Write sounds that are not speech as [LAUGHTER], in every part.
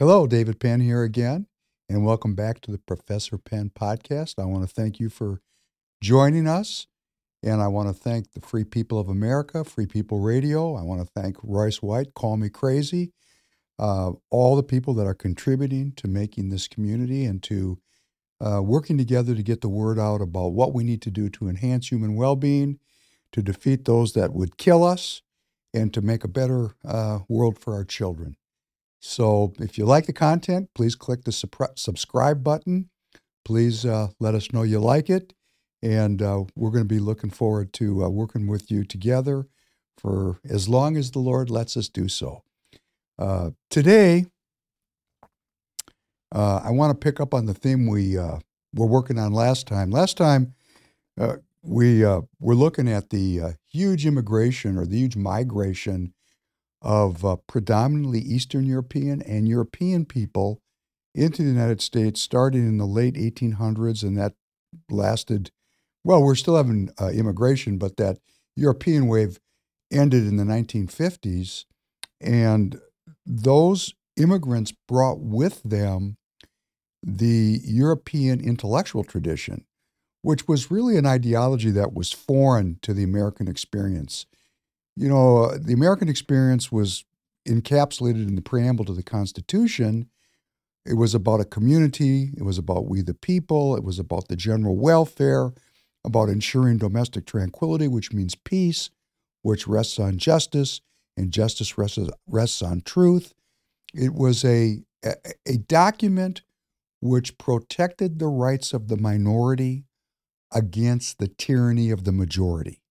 Hello, David Penn here again, and welcome back to the Professor Penn podcast. I want to thank you for joining us, and I want to thank the Free People of America, Free People Radio. I want to thank Royce White, Call Me Crazy, uh, all the people that are contributing to making this community and to uh, working together to get the word out about what we need to do to enhance human well being, to defeat those that would kill us, and to make a better uh, world for our children. So, if you like the content, please click the subscribe button. Please uh, let us know you like it. And uh, we're going to be looking forward to uh, working with you together for as long as the Lord lets us do so. Uh, today, uh, I want to pick up on the theme we uh, were working on last time. Last time, we were looking at the huge immigration or the huge migration of uh, predominantly Eastern European and European people into the United States starting in the late 1800s, and that lasted. Well, we're still having immigration, but that European wave ended in the 1950s, and those immigrants brought with them the European intellectual tradition, which was really an ideology that was foreign to the American experience. You know, the American experience was encapsulated in the preamble to the Constitution. It was about a community, it was about we the people, it was about the general welfare, about ensuring domestic tranquility, which means peace, which rests on justice, and justice rests, rests on truth. It was a, a, a document which protected the rights of the minority against the tyranny of the majority.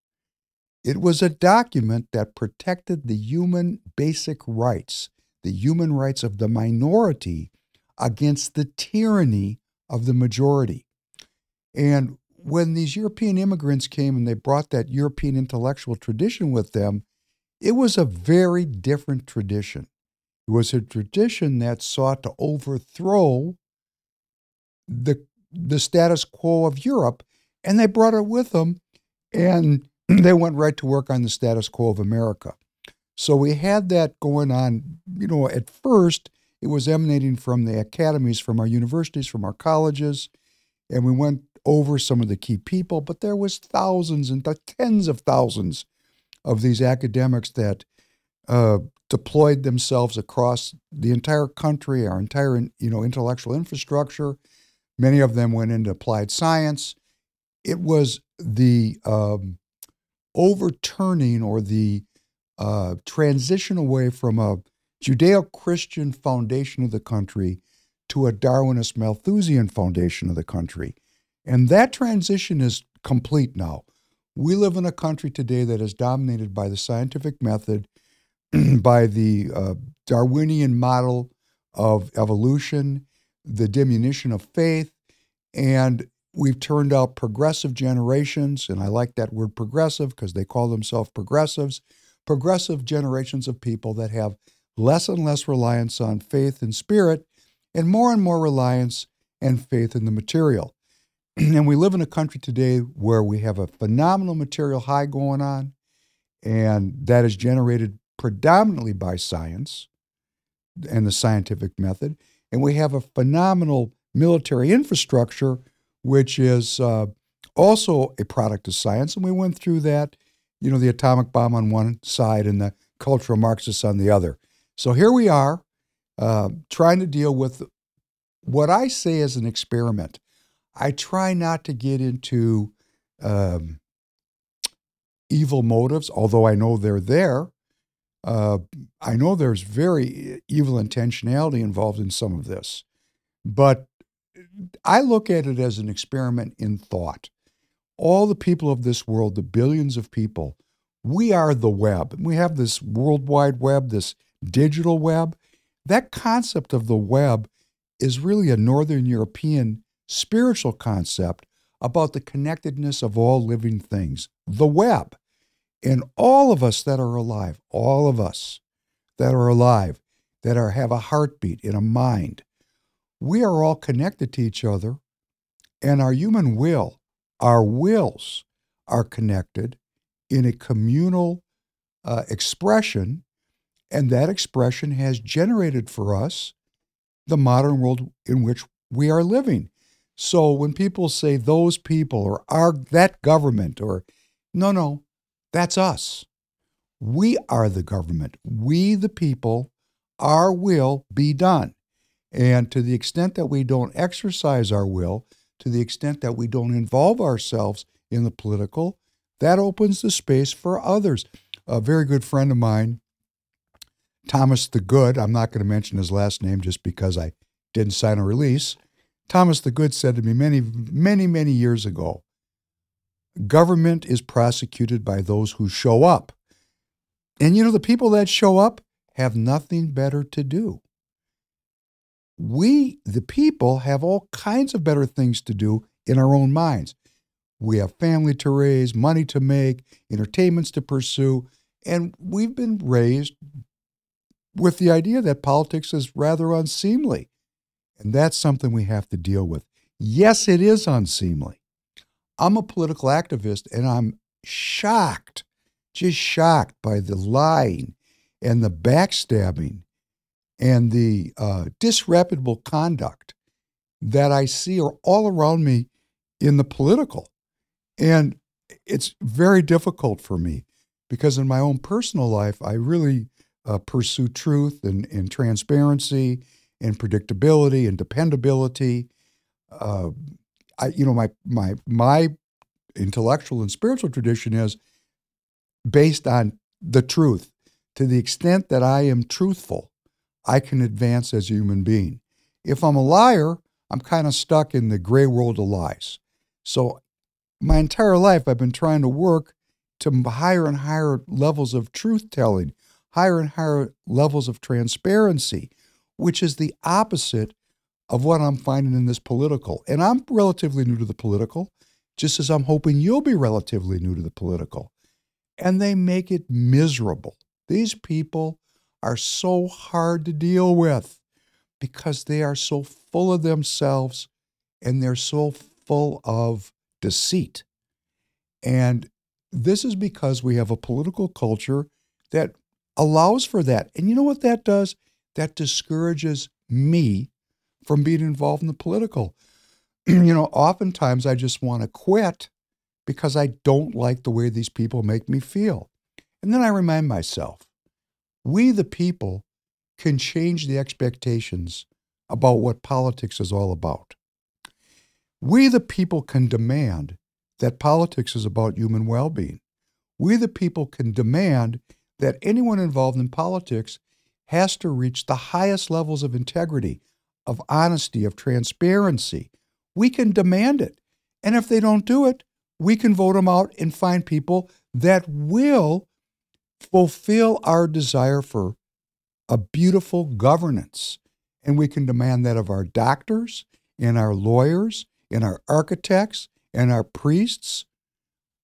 It was a document that protected the human basic rights, the human rights of the minority against the tyranny of the majority. And when these European immigrants came and they brought that European intellectual tradition with them, it was a very different tradition. It was a tradition that sought to overthrow the the status quo of Europe, and they brought it with them, and they went right to work on the status quo of America. So we had that going on. You know, at first it was emanating from the academies, from our universities, from our colleges, and we went over some of the key people. But there was thousands and tens of thousands of these academics that uh, deployed themselves across the entire country, our entire you know intellectual infrastructure. Many of them went into applied science. It was the um, overturning or the uh, transition away from a Judeo Christian foundation of the country to a Darwinist Malthusian foundation of the country. And that transition is complete now. We live in a country today that is dominated by the scientific method, [CLEARS THROAT] by the uh, Darwinian model of evolution, the diminution of faith, and we've turned out progressive generations, and I like that word progressive because they call themselves progressives, progressive generations of people that have less and less reliance on faith and spirit and more and more reliance and faith in the material. [CLEARS THROAT] and we live in a country today where we have a phenomenal material high going on, and that is generated predominantly by science and the scientific method. And we have a phenomenal military infrastructure, which is uh, also a product of science. And we went through that, you know, the atomic bomb on one side and the cultural Marxists on the other. So here we are uh, trying to deal with what I say is an experiment. I try not to get into um, evil motives, although I know they're there. Uh, I know there's very evil intentionality involved in some of this, but I look at it as an experiment in thought. All the people of this world, the billions of people, we are the web. We have this worldwide web, this digital web. That concept of the web is really a Northern European spiritual concept about the connectedness of all living things, the web. And all of us that are alive, all of us that are alive, that are have a heartbeat and a mind, we are all connected to each other, and our human will, our wills are connected in a communal uh, expression, and that expression has generated for us the modern world in which we are living. So when people say those people or our that government or no no, that's us. We are the government. We the people, our will be done. And to the extent that we don't exercise our will, to the extent that we don't involve ourselves in the political, that opens the space for others. A very good friend of mine, Thomas the Good, I'm not going to mention his last name just because I didn't sign a release. Thomas the Good said to me many, many, many years ago government is prosecuted by those who show up. And you know, the people that show up have nothing better to do we, the people, have all kinds of better things to do in our own minds. We have family to raise, money to make, entertainments to pursue, and we've been raised with the idea that politics is rather unseemly. And that's something we have to deal with. Yes, it is unseemly. I'm a political activist and I'm shocked, just shocked by the lying and the backstabbing and the uh, disreputable conduct that I see are all around me in the political. And it's very difficult for me because in my own personal life, I really uh, pursue truth and, and transparency and predictability and dependability. Uh, I, you know, my my my intellectual and spiritual tradition is based on the truth. To the extent that I am truthful, I can advance as a human being. If I'm a liar, I'm kind of stuck in the gray world of lies. So, my entire life, I've been trying to work to higher and higher levels of truth telling, higher and higher levels of transparency, which is the opposite of what I'm finding in this political. And I'm relatively new to the political, just as I'm hoping you'll be relatively new to the political. And they make it miserable. These people are so hard to deal with because they are so full of themselves and they're so full of deceit. And this is because we have a political culture that allows for that. And you know what that does? That discourages me from being involved in the political. [CLEARS THROAT] you know, oftentimes I just want to quit because I don't like the way these people make me feel. And then I remind myself we, the people, can change the expectations about what politics is all about. We, the people, can demand that politics is about human well being. We, the people, can demand that anyone involved in politics has to reach the highest levels of integrity, of honesty, of transparency. We can demand it. And if they don't do it, we can vote them out and find people that will fulfill our desire for a beautiful governance. And we can demand that of our doctors and our lawyers and our architects and our priests,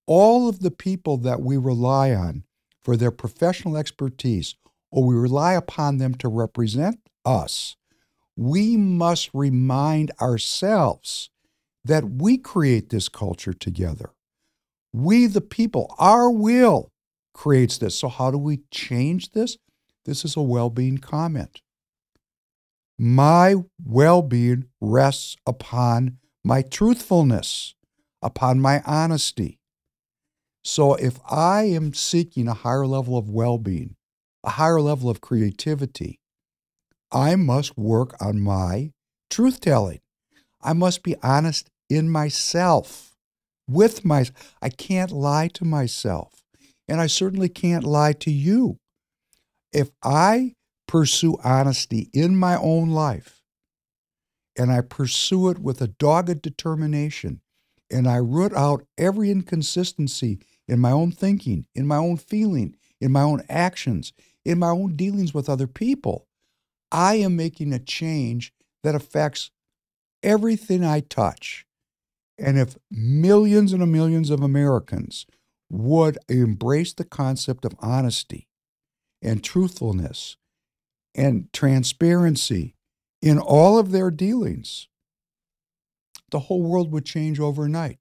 all of the people that we rely on for their professional expertise, or we rely upon them to represent us. We must remind ourselves that we create this culture together. We, the people, our will creates this. So, how do we change this? This is a well being comment. My well being rests upon my truthfulness, upon my honesty. So, if I am seeking a higher level of well being, a higher level of creativity, I must work on my truth telling. I must be honest in myself, with my I can't lie to myself. And I certainly can't lie to you. If I pursue honesty in my own life and I pursue it with a dogged determination and I root out every inconsistency in my own thinking, in my own feeling, in my own actions, in my own dealings with other people, I am making a change that affects everything I touch. And if millions and millions of Americans would embrace the concept of honesty and truthfulness and transparency in all of their dealings, the whole world would change overnight.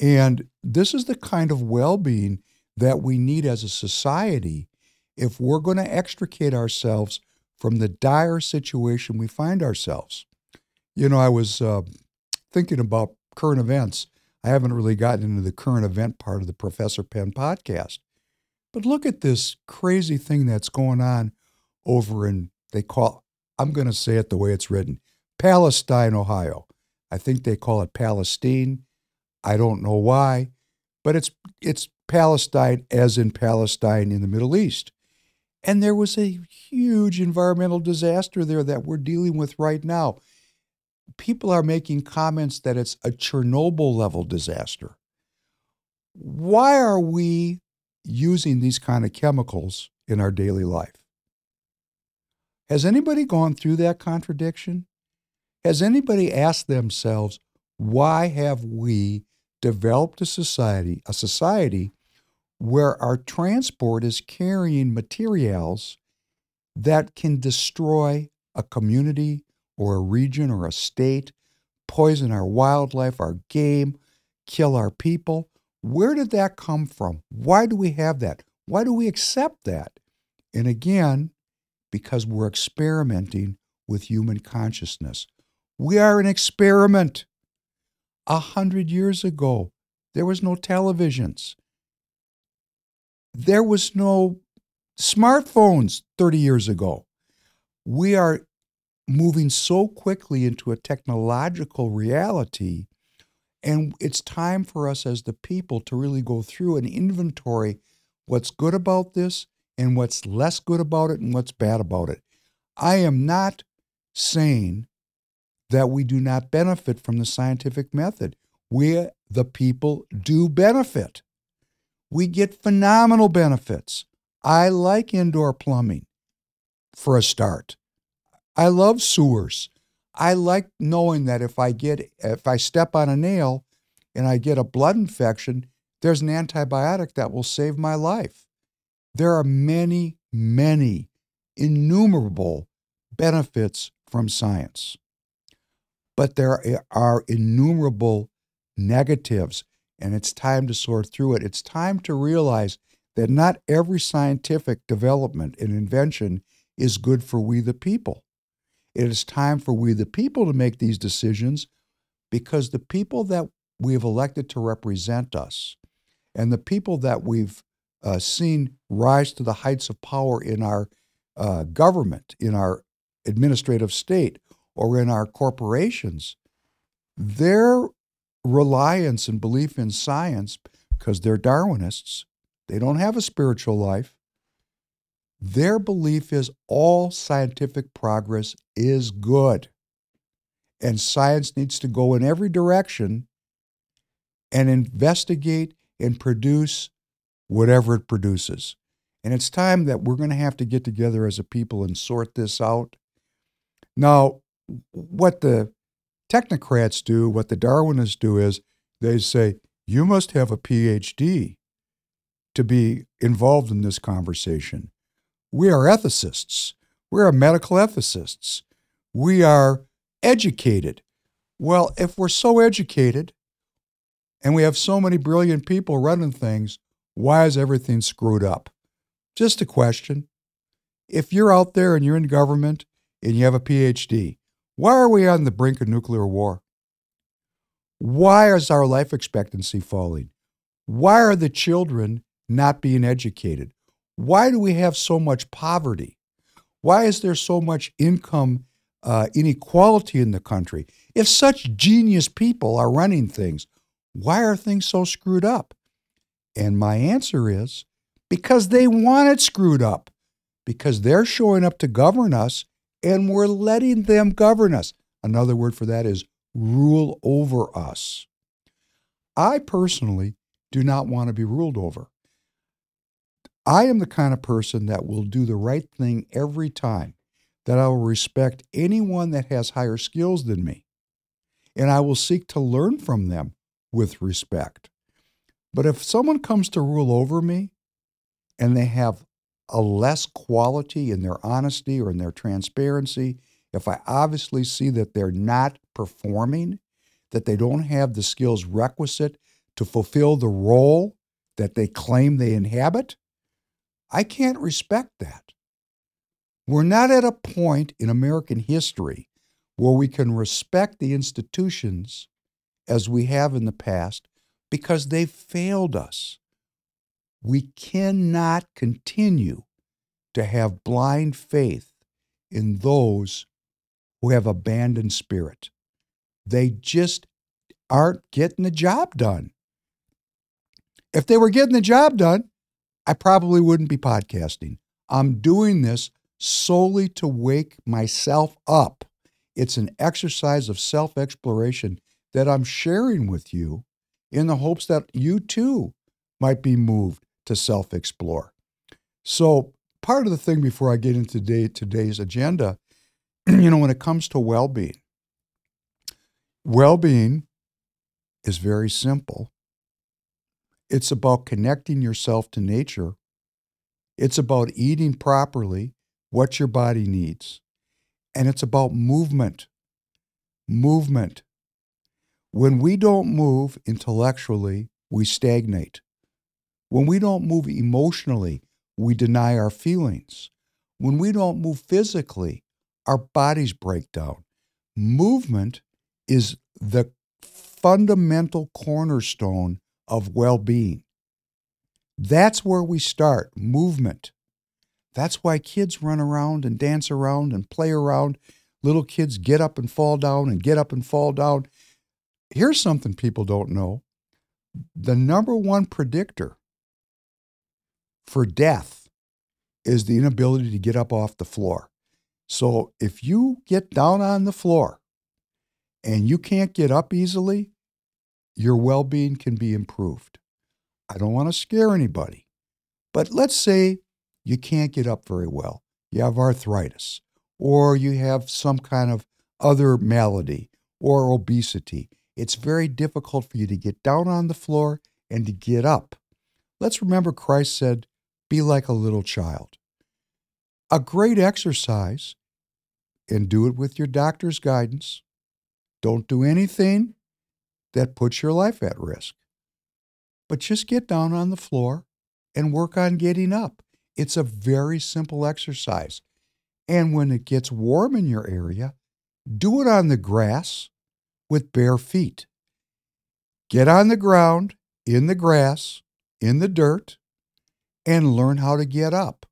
And this is the kind of well being that we need as a society if we're going to extricate ourselves from the dire situation we find ourselves. You know, I was uh, thinking about current events. I haven't really gotten into the current event part of the Professor Penn podcast. But look at this crazy thing that's going on over in, they call, I'm going to say it the way it's written, Palestine, Ohio. I think they call it Palestine. I don't know why, but it's it's Palestine as in Palestine in the Middle East. And there was a huge environmental disaster there that we're dealing with right now. People are making comments that it's a Chernobyl level disaster. Why are we using these kind of chemicals in our daily life? Has anybody gone through that contradiction? Has anybody asked themselves, why have we developed a society, a society where our transport is carrying materials that can destroy a community or a region or a state, poison our wildlife, our game, kill our people. Where did that come from? Why do we have that? Why do we accept that? And again, because we're experimenting with human consciousness. We are an experiment. A hundred years ago, there was no televisions. There was no smartphones 30 years ago. We are moving so quickly into a technological reality, and it's time for us as the people to really go through and inventory what's good about this and what's less good about it and what's bad about it. I am not saying that we do not benefit from the scientific method. We, the people, do benefit we get phenomenal benefits. I like indoor plumbing for a start. I love sewers. I like knowing that if I get if I step on a nail and I get a blood infection, there's an antibiotic that will save my life. There are many, many innumerable benefits from science. But there are innumerable negatives and it's time to sort through it. It's time to realize that not every scientific development and invention is good for we the people. It is time for we the people to make these decisions because the people that we have elected to represent us and the people that we've uh, seen rise to the heights of power in our uh, government, in our administrative state, or in our corporations, their reliance and belief in science because they're Darwinists. They don't have a spiritual life. Their belief is all scientific progress is good. And science needs to go in every direction and investigate and produce whatever it produces. And it's time that we're going to have to get together as a people and sort this out. Now, what the technocrats do, what the Darwinists do is they say, you must have a PhD to be involved in this conversation. We are ethicists. We are medical ethicists. We are educated. Well, if we're so educated and we have so many brilliant people running things, why is everything screwed up? Just a question. If you're out there and you're in government and you have a PhD, why are we on the brink of nuclear war? Why is our life expectancy falling? Why are the children not being educated? Why do we have so much poverty? Why is there so much income uh, inequality in the country? If such genius people are running things, why are things so screwed up? And my answer is because they want it screwed up, because they're showing up to govern us and we're letting them govern us. Another word for that is rule over us. I personally do not want to be ruled over. I am the kind of person that will do the right thing every time, that I will respect anyone that has higher skills than me, and I will seek to learn from them with respect. But if someone comes to rule over me and they have a less quality in their honesty or in their transparency, if I obviously see that they're not performing, that they don't have the skills requisite to fulfill the role that they claim they inhabit, I can't respect that. We're not at a point in American history where we can respect the institutions as we have in the past because they've failed us. We cannot continue to have blind faith in those who have abandoned spirit. They just aren't getting the job done. If they were getting the job done, I probably wouldn't be podcasting. I'm doing this solely to wake myself up. It's an exercise of self exploration that I'm sharing with you in the hopes that you too might be moved to self explore. So, part of the thing before I get into today, today's agenda, [CLEARS THROAT] you know, when it comes to well being, well being is very simple. It's about connecting yourself to nature. It's about eating properly what your body needs. And it's about movement. Movement. When we don't move intellectually, we stagnate. When we don't move emotionally, we deny our feelings. When we don't move physically, our bodies break down. Movement is the fundamental cornerstone of well being. That's where we start movement. That's why kids run around and dance around and play around. Little kids get up and fall down and get up and fall down. Here's something people don't know the number one predictor for death is the inability to get up off the floor. So if you get down on the floor and you can't get up easily, your well being can be improved. I don't want to scare anybody, but let's say you can't get up very well. You have arthritis, or you have some kind of other malady or obesity. It's very difficult for you to get down on the floor and to get up. Let's remember Christ said, Be like a little child. A great exercise, and do it with your doctor's guidance. Don't do anything that puts your life at risk. But just get down on the floor and work on getting up. It's a very simple exercise. And when it gets warm in your area, do it on the grass with bare feet. Get on the ground, in the grass, in the dirt, and learn how to get up.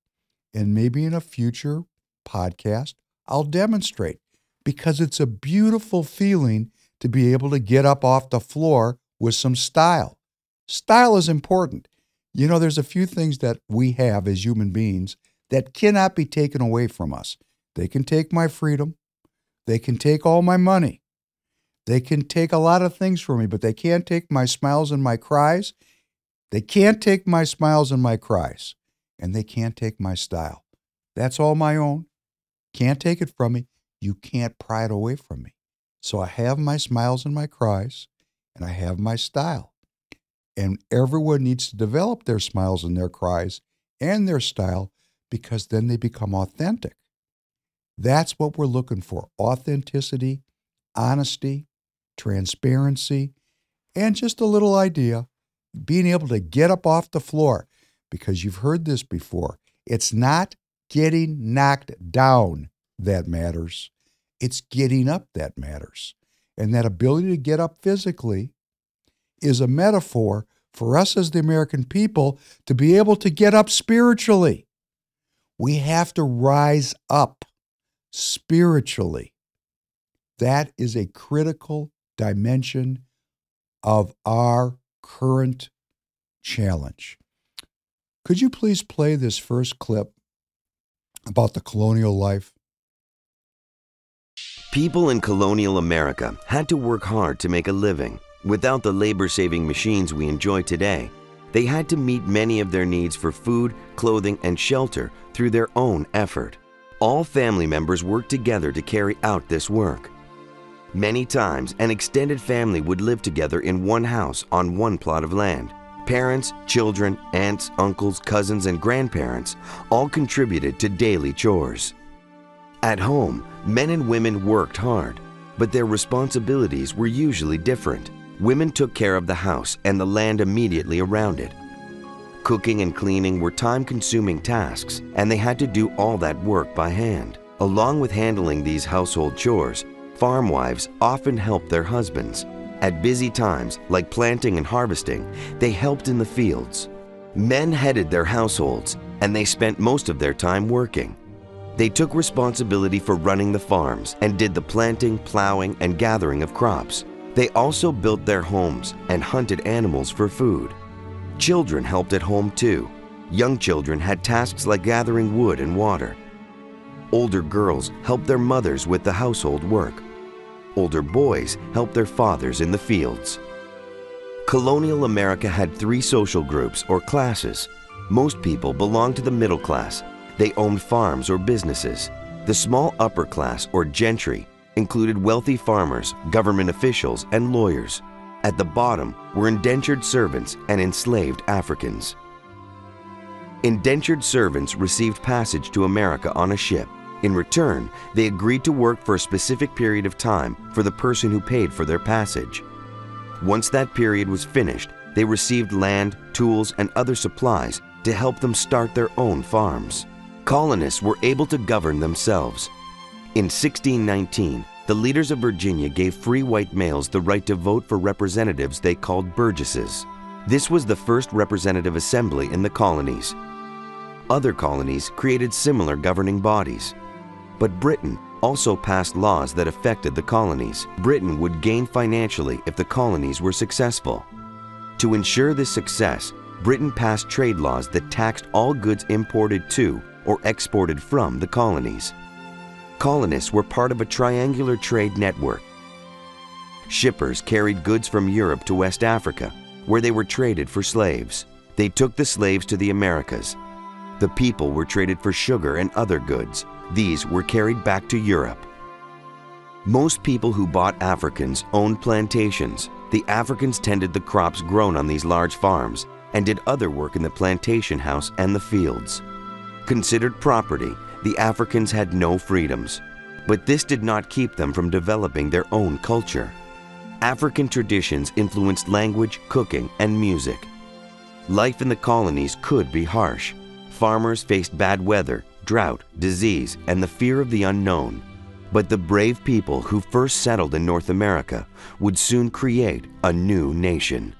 And maybe in a future podcast, I'll demonstrate because it's a beautiful feeling to be able to get up off the floor with some style. Style is important. You know, there's a few things that we have as human beings that cannot be taken away from us. They can take my freedom, they can take all my money, they can take a lot of things from me, but they can't take my smiles and my cries. They can't take my smiles and my cries, and they can't take my style. That's all my own. Can't take it from me. You can't pry it away from me. So I have my smiles and my cries, and I have my style. And everyone needs to develop their smiles and their cries and their style because then they become authentic. That's what we're looking for authenticity, honesty, transparency, and just a little idea being able to get up off the floor because you've heard this before. It's not getting knocked down that matters. It's getting up that matters. And that ability to get up physically is a metaphor for us as the American people to be able to get up spiritually. We have to rise up spiritually. That is a critical dimension of our current challenge. Could you please play this first clip about the colonial life? People in colonial America had to work hard to make a living. Without the labor saving machines we enjoy today, they had to meet many of their needs for food, clothing, and shelter through their own effort. All family members worked together to carry out this work. Many times, an extended family would live together in one house on one plot of land. Parents, children, aunts, uncles, cousins, and grandparents all contributed to daily chores. At home, men and women worked hard, but their responsibilities were usually different. Women took care of the house and the land immediately around it. Cooking and cleaning were time consuming tasks, and they had to do all that work by hand. Along with handling these household chores, farm wives often helped their husbands. At busy times, like planting and harvesting, they helped in the fields. Men headed their households, and they spent most of their time working. They took responsibility for running the farms and did the planting, plowing, and gathering of crops. They also built their homes and hunted animals for food. Children helped at home too. Young children had tasks like gathering wood and water. Older girls helped their mothers with the household work. Older boys helped their fathers in the fields. Colonial America had three social groups or classes. Most people belonged to the middle class. They owned farms or businesses. The small upper class or gentry included wealthy farmers, government officials, and lawyers. At the bottom were indentured servants and enslaved Africans. Indentured servants received passage to America on a ship. In return, they agreed to work for a specific period of time for the person who paid for their passage. Once that period was finished, they received land, tools, and other supplies to help them start their own farms. Colonists were able to govern themselves. In 1619, the leaders of Virginia gave free white males the right to vote for representatives they called burgesses. This was the first representative assembly in the colonies. Other colonies created similar governing bodies. But Britain also passed laws that affected the colonies. Britain would gain financially if the colonies were successful. To ensure this success, Britain passed trade laws that taxed all goods imported to or exported from the colonies. Colonists were part of a triangular trade network. Shippers carried goods from Europe to West Africa, where they were traded for slaves. They took the slaves to the Americas. The people were traded for sugar and other goods. These were carried back to Europe. Most people who bought Africans owned plantations. The Africans tended the crops grown on these large farms and did other work in the plantation house and the fields. Considered property, the Africans had no freedoms, but this did not keep them from developing their own culture. African traditions influenced language, cooking, and music. Life in the colonies could be harsh. Farmers faced bad weather, drought, disease, and the fear of the unknown. But the brave people who first settled in North America would soon create a new nation.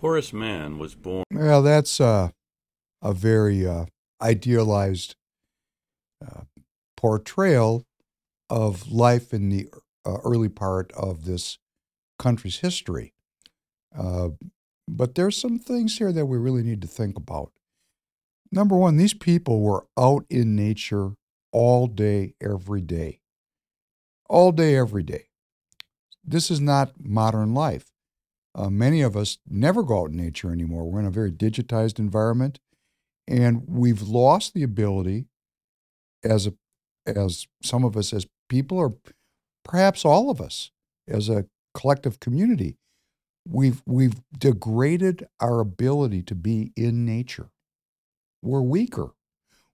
Horace Mann was born. Well, that's uh, a very uh, idealized uh, portrayal of life in the uh, early part of this country's history. Uh, but there's some things here that we really need to think about. Number one, these people were out in nature all day, every day. All day, every day. This is not modern life. Uh, many of us never go out in nature anymore. We're in a very digitized environment, and we've lost the ability, as a, as some of us as people, or perhaps all of us as a collective community, we've we've degraded our ability to be in nature. We're weaker.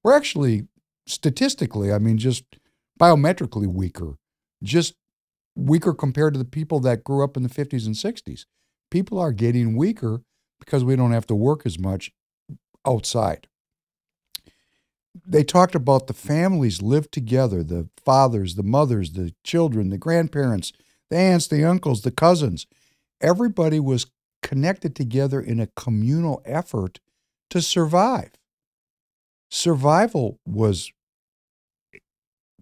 We're actually statistically, I mean, just biometrically weaker, just weaker compared to the people that grew up in the 50s and 60s. People are getting weaker because we don't have to work as much outside. They talked about the families lived together the fathers, the mothers, the children, the grandparents, the aunts, the uncles, the cousins. Everybody was connected together in a communal effort to survive. Survival was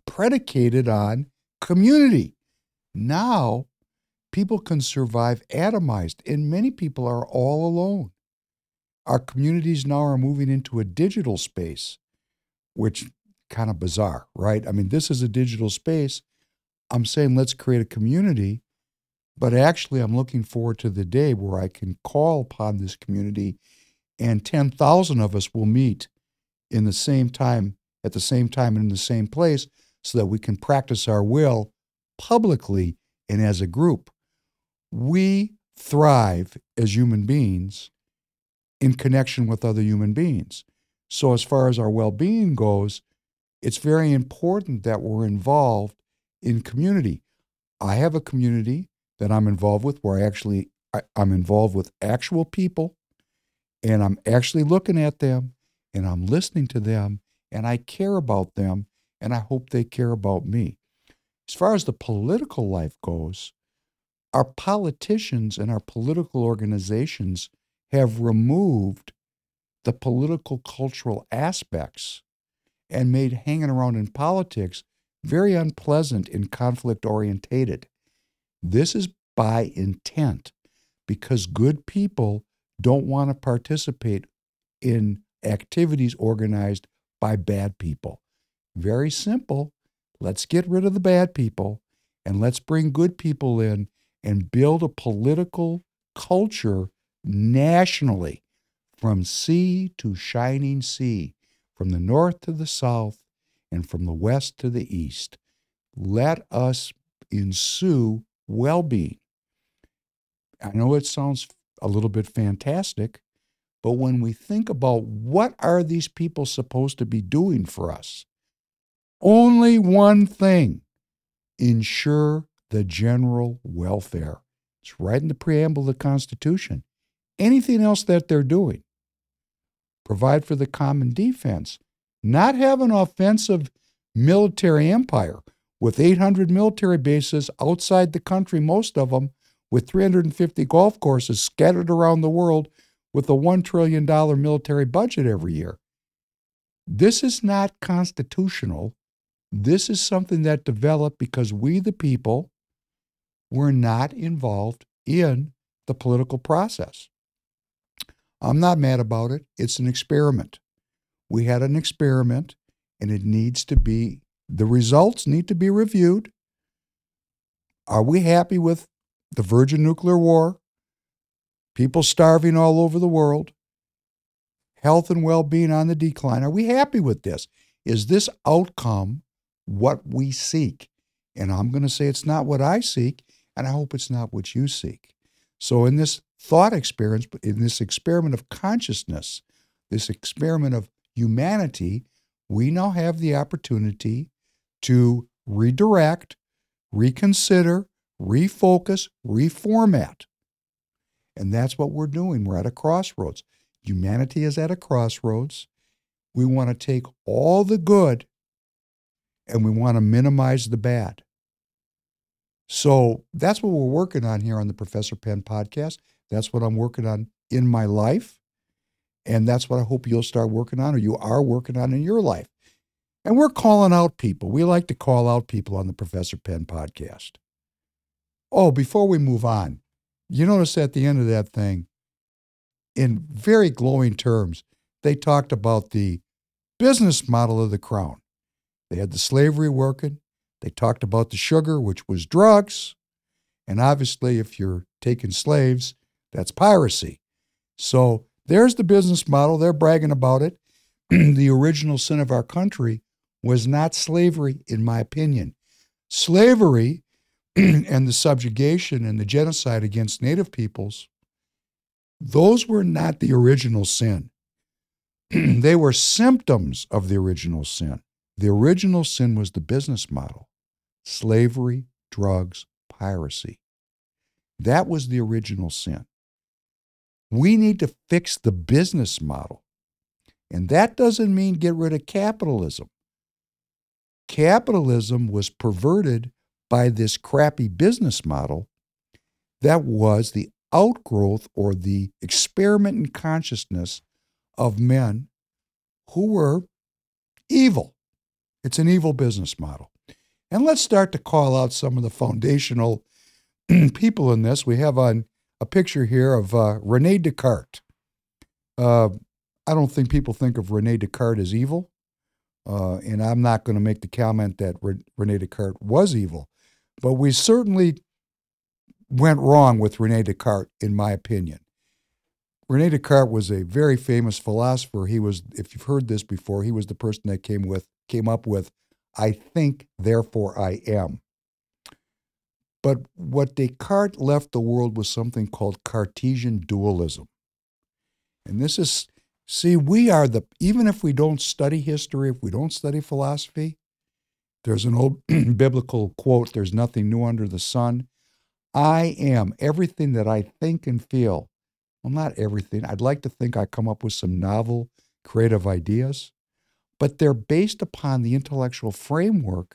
predicated on community. Now, people can survive atomized, and many people are all alone. Our communities now are moving into a digital space, which kind of bizarre, right? I mean, this is a digital space. I'm saying let's create a community, but actually, I'm looking forward to the day where I can call upon this community and 10,000 of us will meet in the same time, at the same time, and in the same place so that we can practice our will publicly and as a group. We thrive as human beings in connection with other human beings. So, as far as our well being goes, it's very important that we're involved in community. I have a community that I'm involved with where I actually I, am involved with actual people and I'm actually looking at them and I'm listening to them and I care about them and I hope they care about me. As far as the political life goes, our politicians and our political organizations have removed the political cultural aspects and made hanging around in politics very unpleasant and conflict orientated. This is by intent because good people don't want to participate in activities organized by bad people. Very simple. Let's get rid of the bad people and let's bring good people in and build a political culture nationally from sea to shining sea, from the north to the south, and from the west to the east. Let us ensue well being. I know it sounds a little bit fantastic, but when we think about what are these people supposed to be doing for us, only one thing ensure the general welfare. It's right in the preamble of the Constitution. Anything else that they're doing, provide for the common defense, not have an offensive military empire with 800 military bases outside the country, most of them with 350 golf courses scattered around the world with a $1 trillion military budget every year. This is not constitutional. This is something that developed because we, the people, were not involved in the political process. I'm not mad about it. It's an experiment. We had an experiment, and it needs to be, the results need to be reviewed. Are we happy with the Virgin Nuclear War, people starving all over the world, health and well being on the decline. Are we happy with this? Is this outcome what we seek? And I'm going to say it's not what I seek, and I hope it's not what you seek. So, in this thought experience, in this experiment of consciousness, this experiment of humanity, we now have the opportunity to redirect, reconsider, refocus, reformat. And that's what we're doing. We're at a crossroads. Humanity is at a crossroads. We want to take all the good and we want to minimize the bad. So that's what we're working on here on the Professor Penn podcast. That's what I'm working on in my life. And that's what I hope you'll start working on or you are working on in your life. And we're calling out people. We like to call out people on the Professor Penn podcast. Oh, before we move on, you notice at the end of that thing, in very glowing terms, they talked about the business model of the crown. They had the slavery working. They talked about the sugar, which was drugs. And obviously, if you're taking slaves, that's piracy. So there's the business model. They're bragging about it. [CLEARS THROAT] the original sin of our country was not slavery, in my opinion. Slavery [CLEARS THROAT] and the subjugation and the genocide against Native peoples, those were not the original sin. [CLEARS THROAT] they were symptoms of the original sin. The original sin was the business model slavery, drugs, piracy. That was the original sin. We need to fix the business model. And that doesn't mean get rid of capitalism. Capitalism was perverted by this crappy business model that was the outgrowth or the experiment in consciousness of men who were evil. It's an evil business model. And let's start to call out some of the foundational [CLEARS THROAT] people in this. We have on a picture here of uh, Rene Descartes. Uh, I don't think people think of Rene Descartes as evil. Uh, and I'm not going to make the comment that Re- Rene Descartes was evil. But we certainly went wrong with Rene Descartes, in my opinion. Rene Descartes was a very famous philosopher. He was, if you've heard this before, he was the person that came with came up with, "I think, therefore I am." But what Descartes left the world was something called Cartesian dualism, and this is, see, we are the even if we don't study history, if we don't study philosophy, there's an old [CLEARS THROAT] biblical quote there's nothing new under the sun. I am everything that I think and feel. Well, not everything. I'd like to think I come up with some novel, creative ideas, but they're based upon the intellectual framework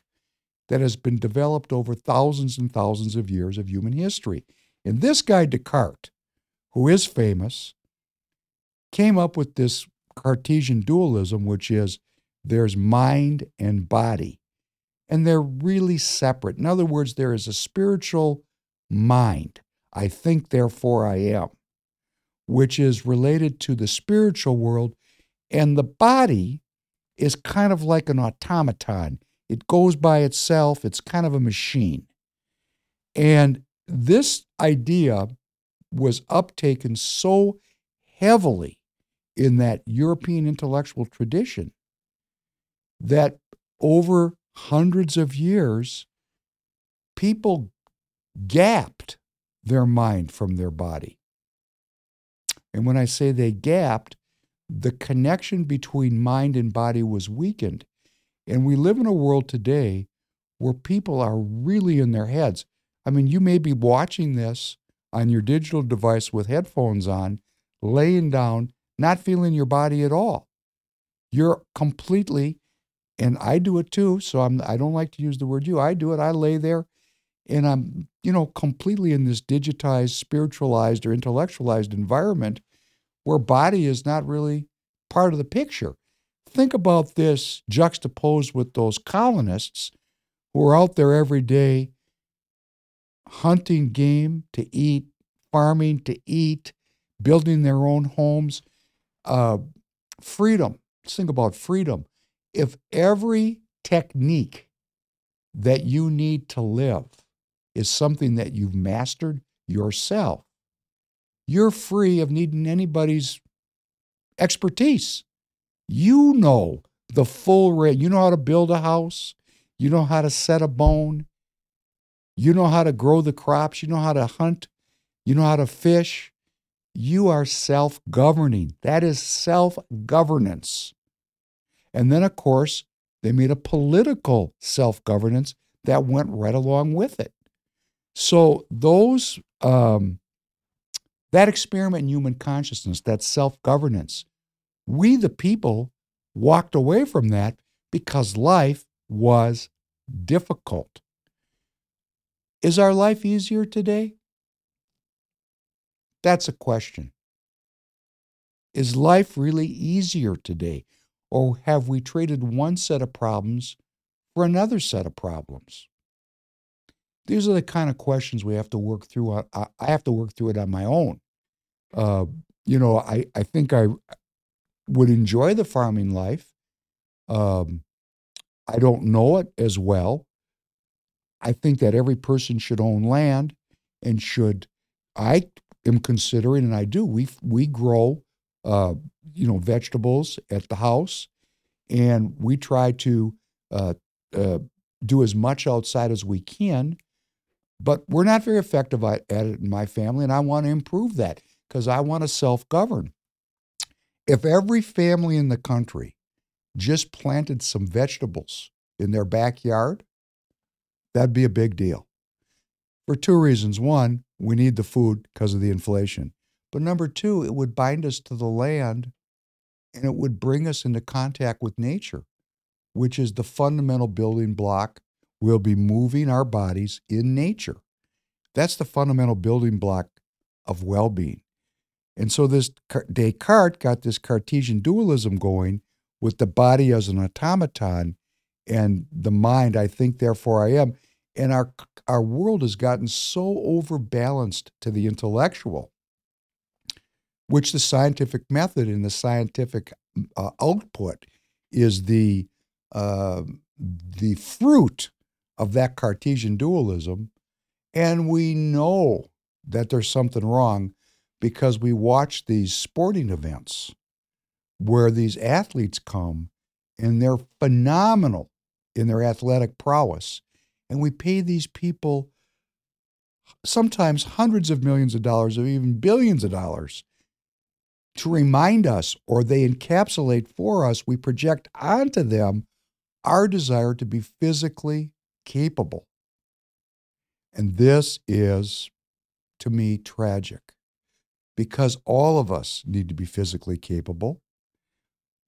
that has been developed over thousands and thousands of years of human history. And this guy, Descartes, who is famous, came up with this Cartesian dualism, which is there's mind and body, and they're really separate. In other words, there is a spiritual mind. I think, therefore I am, which is related to the spiritual world, and the body is kind of like an automaton. It goes by itself, it's kind of a machine. And this idea was uptaken so heavily in that European intellectual tradition that over hundreds of years, people gapped their mind from their body. And when I say they gapped, the connection between mind and body was weakened. And we live in a world today where people are really in their heads. I mean, you may be watching this on your digital device with headphones on, laying down, not feeling your body at all. You're completely, and I do it too. So I'm, I don't like to use the word you. I do it. I lay there and I'm, you know, completely in this digitized, spiritualized, or intellectualized environment where body is not really part of the picture. Think about this juxtaposed with those colonists who are out there every day hunting game to eat, farming to eat, building their own homes. Uh, freedom. Let's think about freedom. If every technique that you need to live is something that you've mastered yourself, you're free of needing anybody's expertise. You know the full rate. You know how to build a house. You know how to set a bone. You know how to grow the crops. You know how to hunt. You know how to fish. You are self governing. That is self governance. And then, of course, they made a political self governance that went right along with it. So, those, um, that experiment in human consciousness, that self governance, we, the people, walked away from that because life was difficult. Is our life easier today? That's a question. Is life really easier today? Or have we traded one set of problems for another set of problems? These are the kind of questions we have to work through. I have to work through it on my own. Uh, you know, I, I think I would enjoy the farming life. Um, I don't know it as well. I think that every person should own land and should. I am considering, and I do. We we grow, uh, you know, vegetables at the house, and we try to uh, uh, do as much outside as we can. But we're not very effective at it in my family, and I want to improve that because I want to self govern. If every family in the country just planted some vegetables in their backyard, that'd be a big deal. For two reasons. One, we need the food because of the inflation. But number two, it would bind us to the land and it would bring us into contact with nature, which is the fundamental building block. We'll be moving our bodies in nature. That's the fundamental building block of well being. And so this Descartes got this Cartesian dualism going with the body as an automaton and the mind, I think, therefore I am. And our, our world has gotten so overbalanced to the intellectual, which the scientific method and the scientific uh, output is the, uh, the fruit of that Cartesian dualism. And we know that there's something wrong because we watch these sporting events where these athletes come and they're phenomenal in their athletic prowess. And we pay these people sometimes hundreds of millions of dollars or even billions of dollars to remind us, or they encapsulate for us, we project onto them our desire to be physically capable. And this is, to me, tragic because all of us need to be physically capable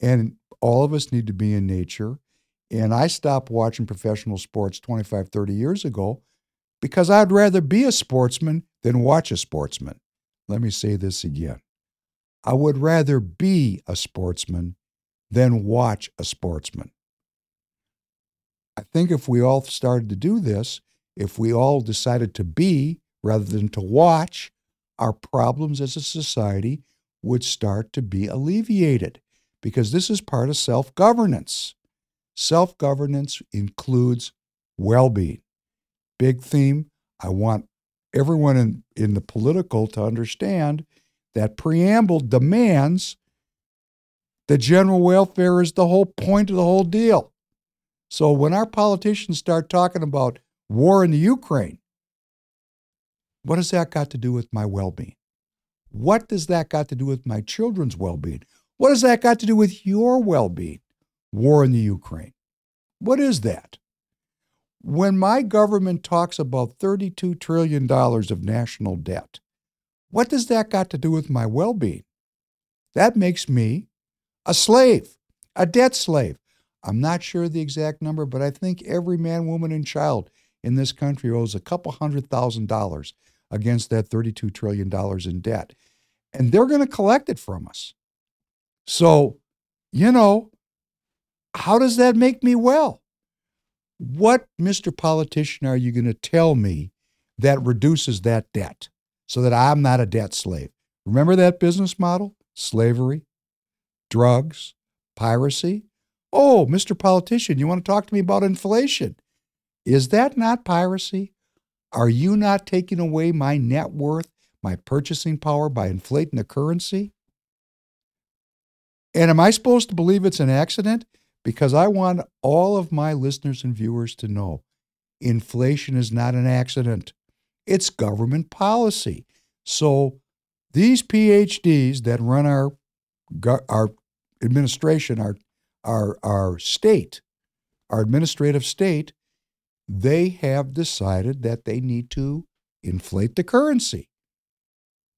and all of us need to be in nature. And I stopped watching professional sports 25, 30 years ago because I'd rather be a sportsman than watch a sportsman. Let me say this again. I would rather be a sportsman than watch a sportsman. I think if we all started to do this, if we all decided to be rather than to watch, our problems as a society would start to be alleviated because this is part of self governance. Self governance includes well being. Big theme. I want everyone in, in the political to understand that preamble demands the general welfare is the whole point of the whole deal. So when our politicians start talking about war in the Ukraine, what has that got to do with my well being? What does that got to do with my children's well being? What has that got to do with your well being? War in the Ukraine. What is that? When my government talks about $32 trillion of national debt, what does that got to do with my well being? That makes me a slave, a debt slave. I'm not sure the exact number, but I think every man, woman, and child in this country owes a couple hundred thousand dollars against that $32 trillion in debt. And they're going to collect it from us. So, you know, how does that make me well? What, Mr. Politician, are you going to tell me that reduces that debt so that I'm not a debt slave? Remember that business model? Slavery, drugs, piracy. Oh, Mr. Politician, you want to talk to me about inflation? Is that not piracy? Are you not taking away my net worth, my purchasing power by inflating the currency? And am I supposed to believe it's an accident? Because I want all of my listeners and viewers to know inflation is not an accident, it's government policy. So these PhDs that run our, our administration, our, our, our state, our administrative state, they have decided that they need to inflate the currency.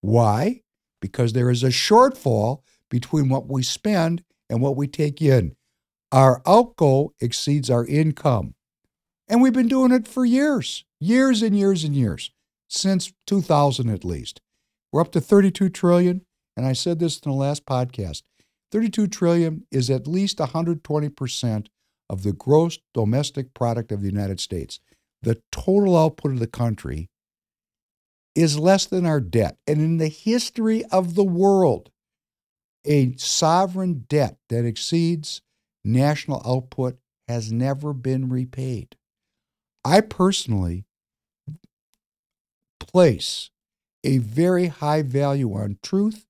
Why? Because there is a shortfall between what we spend and what we take in. Our outgo exceeds our income. And we've been doing it for years, years and years and years, since 2000 at least. We're up to 32 trillion, and I said this in the last podcast. 32 trillion is at least 120% of the gross domestic product of the United States, the total output of the country, is less than our debt. And in the history of the world, a sovereign debt that exceeds national output has never been repaid. I personally place a very high value on truth,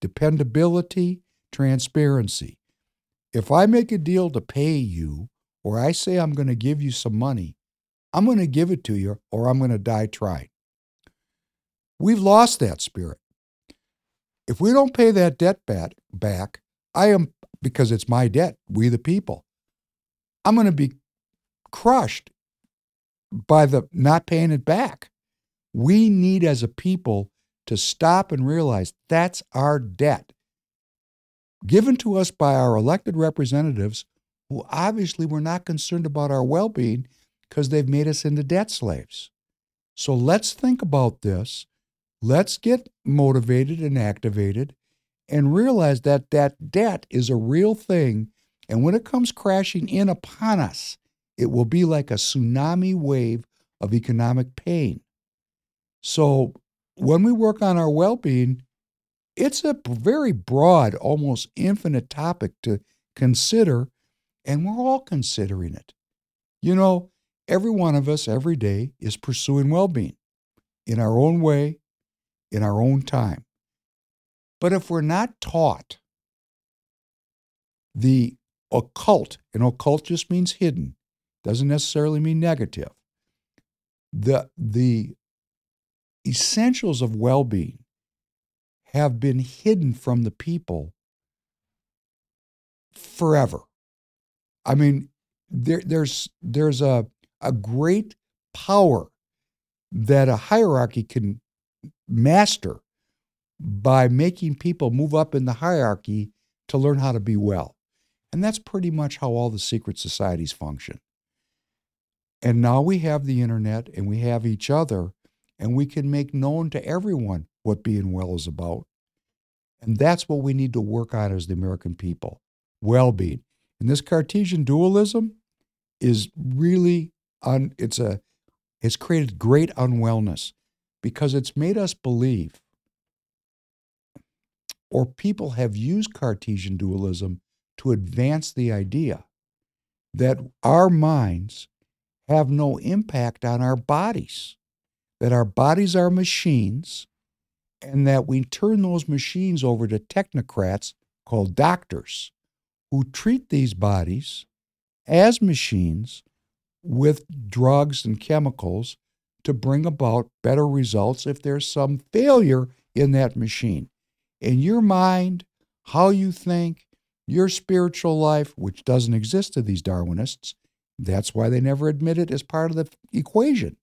dependability, transparency. If I make a deal to pay you, or I say I'm going to give you some money, I'm going to give it to you, or I'm going to die trying. We've lost that spirit. If we don't pay that debt back, I am, because it's my debt, we the people, I'm going to be crushed by the not paying it back. We need as a people to stop and realize that's our debt given to us by our elected representatives who obviously were not concerned about our well being because they've made us into debt slaves. So let's think about this. Let's get motivated and activated and realize that that debt is a real thing. And when it comes crashing in upon us, it will be like a tsunami wave of economic pain. So when we work on our well being, it's a very broad, almost infinite topic to consider, and we're all considering it. You know, every one of us every day is pursuing well being in our own way, in our own time. But if we're not taught the occult, and occult just means hidden, doesn't necessarily mean negative. The, the essentials of well being have been hidden from the people forever. I mean, there, there's there's a a great power that a hierarchy can master by making people move up in the hierarchy to learn how to be well. And that's pretty much how all the secret societies function. And now we have the internet and we have each other, and we can make known to everyone what being well is about. And that's what we need to work on as the American people well being. And this Cartesian dualism is really un, it's a it's created great unwellness because it's made us believe or people have used Cartesian dualism to advance the idea that our minds have no impact on our bodies, that our bodies are machines, and that we turn those machines over to technocrats called doctors who treat these bodies as machines with drugs and chemicals to bring about better results if there's some failure in that machine. In your mind, how you think, your spiritual life, which doesn't exist to these Darwinists, that's why they never admit it as part of the equation.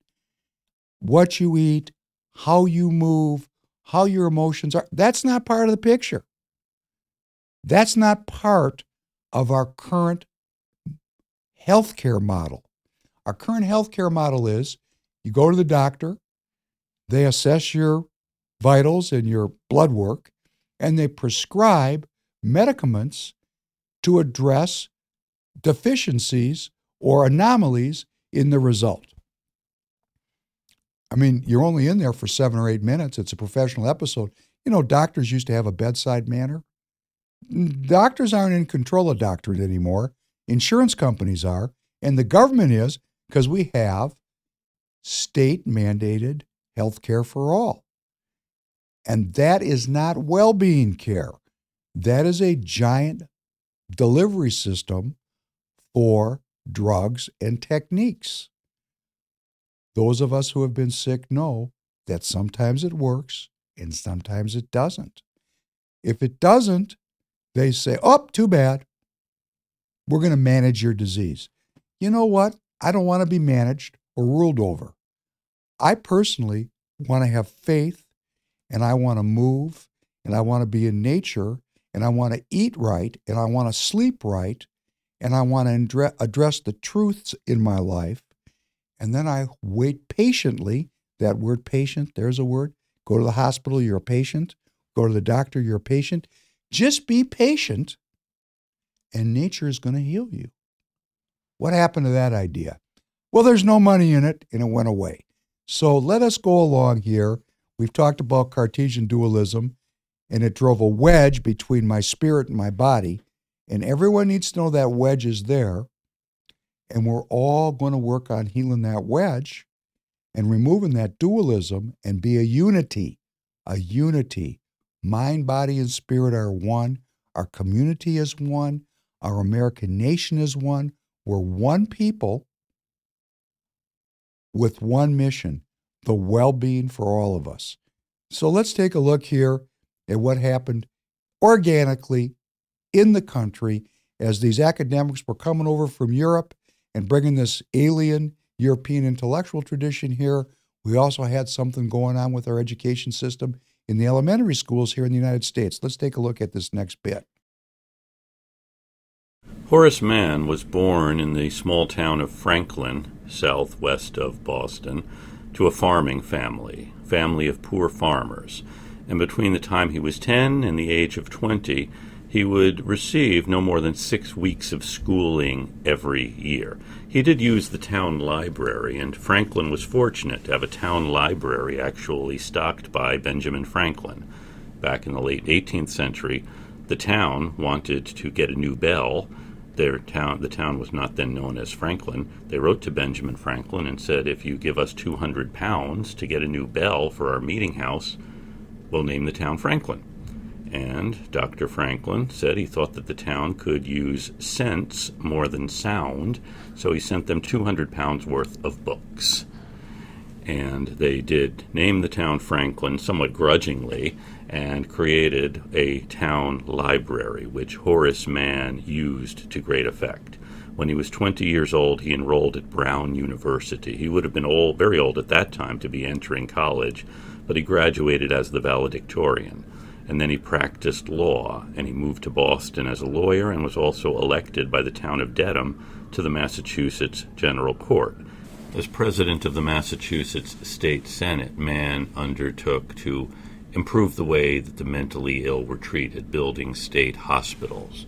What you eat, how you move, how your emotions are, that's not part of the picture. That's not part of our current healthcare model. Our current healthcare model is you go to the doctor, they assess your vitals and your blood work, and they prescribe medicaments to address deficiencies or anomalies in the result. I mean, you're only in there for seven or eight minutes. It's a professional episode. You know, doctors used to have a bedside manner. Doctors aren't in control of doctorate anymore. Insurance companies are, and the government is because we have state mandated health care for all. And that is not well being care. That is a giant delivery system for drugs and techniques. Those of us who have been sick know that sometimes it works and sometimes it doesn't. If it doesn't, they say, oh, too bad. We're going to manage your disease. You know what? I don't want to be managed or ruled over. I personally want to have faith and I want to move and I want to be in nature and I want to eat right and I want to sleep right and I want to address the truths in my life. And then I wait patiently. That word patient, there's a word. Go to the hospital, you're a patient. Go to the doctor, you're a patient. Just be patient, and nature is going to heal you. What happened to that idea? Well, there's no money in it, and it went away. So let us go along here. We've talked about Cartesian dualism, and it drove a wedge between my spirit and my body. And everyone needs to know that wedge is there. And we're all going to work on healing that wedge and removing that dualism and be a unity, a unity. Mind, body, and spirit are one. Our community is one. Our American nation is one. We're one people with one mission the well being for all of us. So let's take a look here at what happened organically in the country as these academics were coming over from Europe and bringing this alien European intellectual tradition here. We also had something going on with our education system in the elementary schools here in the United States. Let's take a look at this next bit. Horace Mann was born in the small town of Franklin, southwest of Boston, to a farming family, family of poor farmers. And between the time he was 10 and the age of 20, he would receive no more than six weeks of schooling every year. He did use the town library, and Franklin was fortunate to have a town library actually stocked by Benjamin Franklin. Back in the late 18th century, the town wanted to get a new bell their town, the town was not then known as Franklin. They wrote to Benjamin Franklin and said, "If you give us 200 pounds to get a new bell for our meeting house, we'll name the town Franklin." And Dr. Franklin said he thought that the town could use sense more than sound, so he sent them 200 pounds worth of books. And they did name the town Franklin somewhat grudgingly, and created a town library, which Horace Mann used to great effect. When he was 20 years old, he enrolled at Brown University. He would have been old, very old at that time to be entering college, but he graduated as the valedictorian. And then he practiced law, and he moved to Boston as a lawyer and was also elected by the town of Dedham to the Massachusetts General Court. As president of the Massachusetts State Senate, Mann undertook to improve the way that the mentally ill were treated, building state hospitals.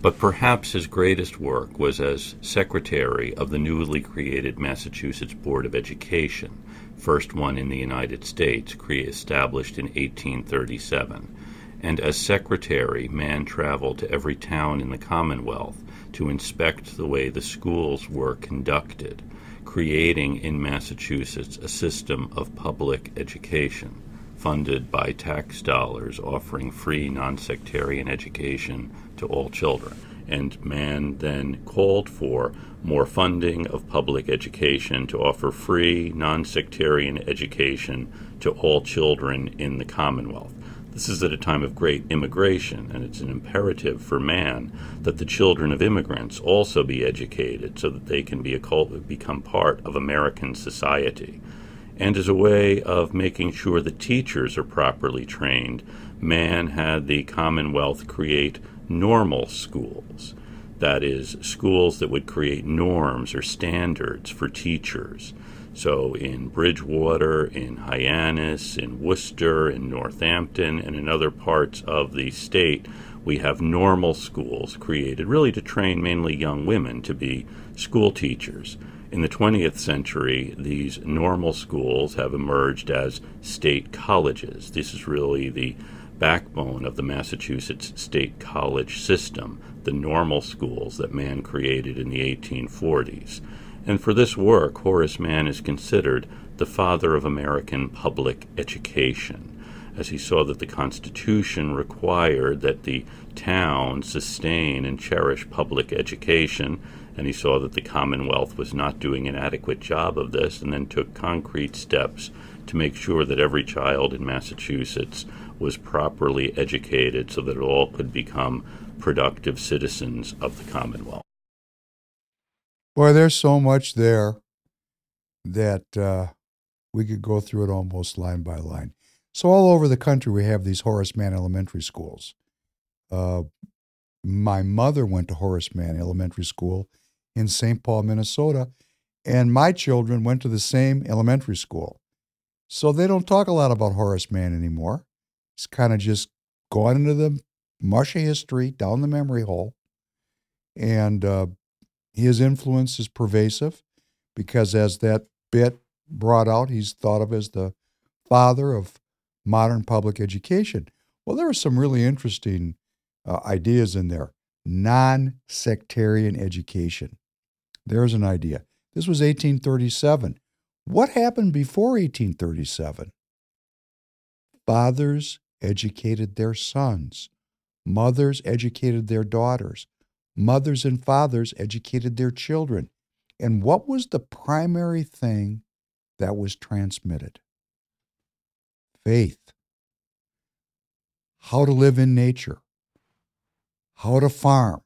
But perhaps his greatest work was as secretary of the newly created Massachusetts Board of Education, first one in the United States, established in 1837. And as secretary, Mann traveled to every town in the Commonwealth to inspect the way the schools were conducted, creating in Massachusetts a system of public education funded by tax dollars offering free non sectarian education to all children. And Mann then called for more funding of public education to offer free non sectarian education to all children in the Commonwealth. This is at a time of great immigration, and it's an imperative for Mann that the children of immigrants also be educated so that they can be a, become part of American society and as a way of making sure the teachers are properly trained, Mann had the Commonwealth create normal schools. That is, schools that would create norms or standards for teachers. So in Bridgewater, in Hyannis, in Worcester, in Northampton, and in other parts of the state, we have normal schools created really to train mainly young women to be school teachers. In the 20th century, these normal schools have emerged as state colleges. This is really the backbone of the Massachusetts state college system, the normal schools that Mann created in the 1840s. And for this work, Horace Mann is considered the father of American public education, as he saw that the Constitution required that the town sustain and cherish public education and he saw that the Commonwealth was not doing an adequate job of this, and then took concrete steps to make sure that every child in Massachusetts was properly educated so that all could become productive citizens of the Commonwealth. Boy, there's so much there that uh, we could go through it almost line by line. So, all over the country, we have these Horace Mann elementary schools. Uh, my mother went to Horace Mann Elementary School in St. Paul, Minnesota, and my children went to the same elementary school. So they don't talk a lot about Horace Mann anymore. It's kind of just gone into the mush history, down the memory hole. And uh, his influence is pervasive because, as that bit brought out, he's thought of as the father of modern public education. Well, there are some really interesting uh, ideas in there. Non sectarian education. There's an idea. This was 1837. What happened before 1837? Fathers educated their sons, mothers educated their daughters, mothers and fathers educated their children. And what was the primary thing that was transmitted? Faith. How to live in nature, how to farm,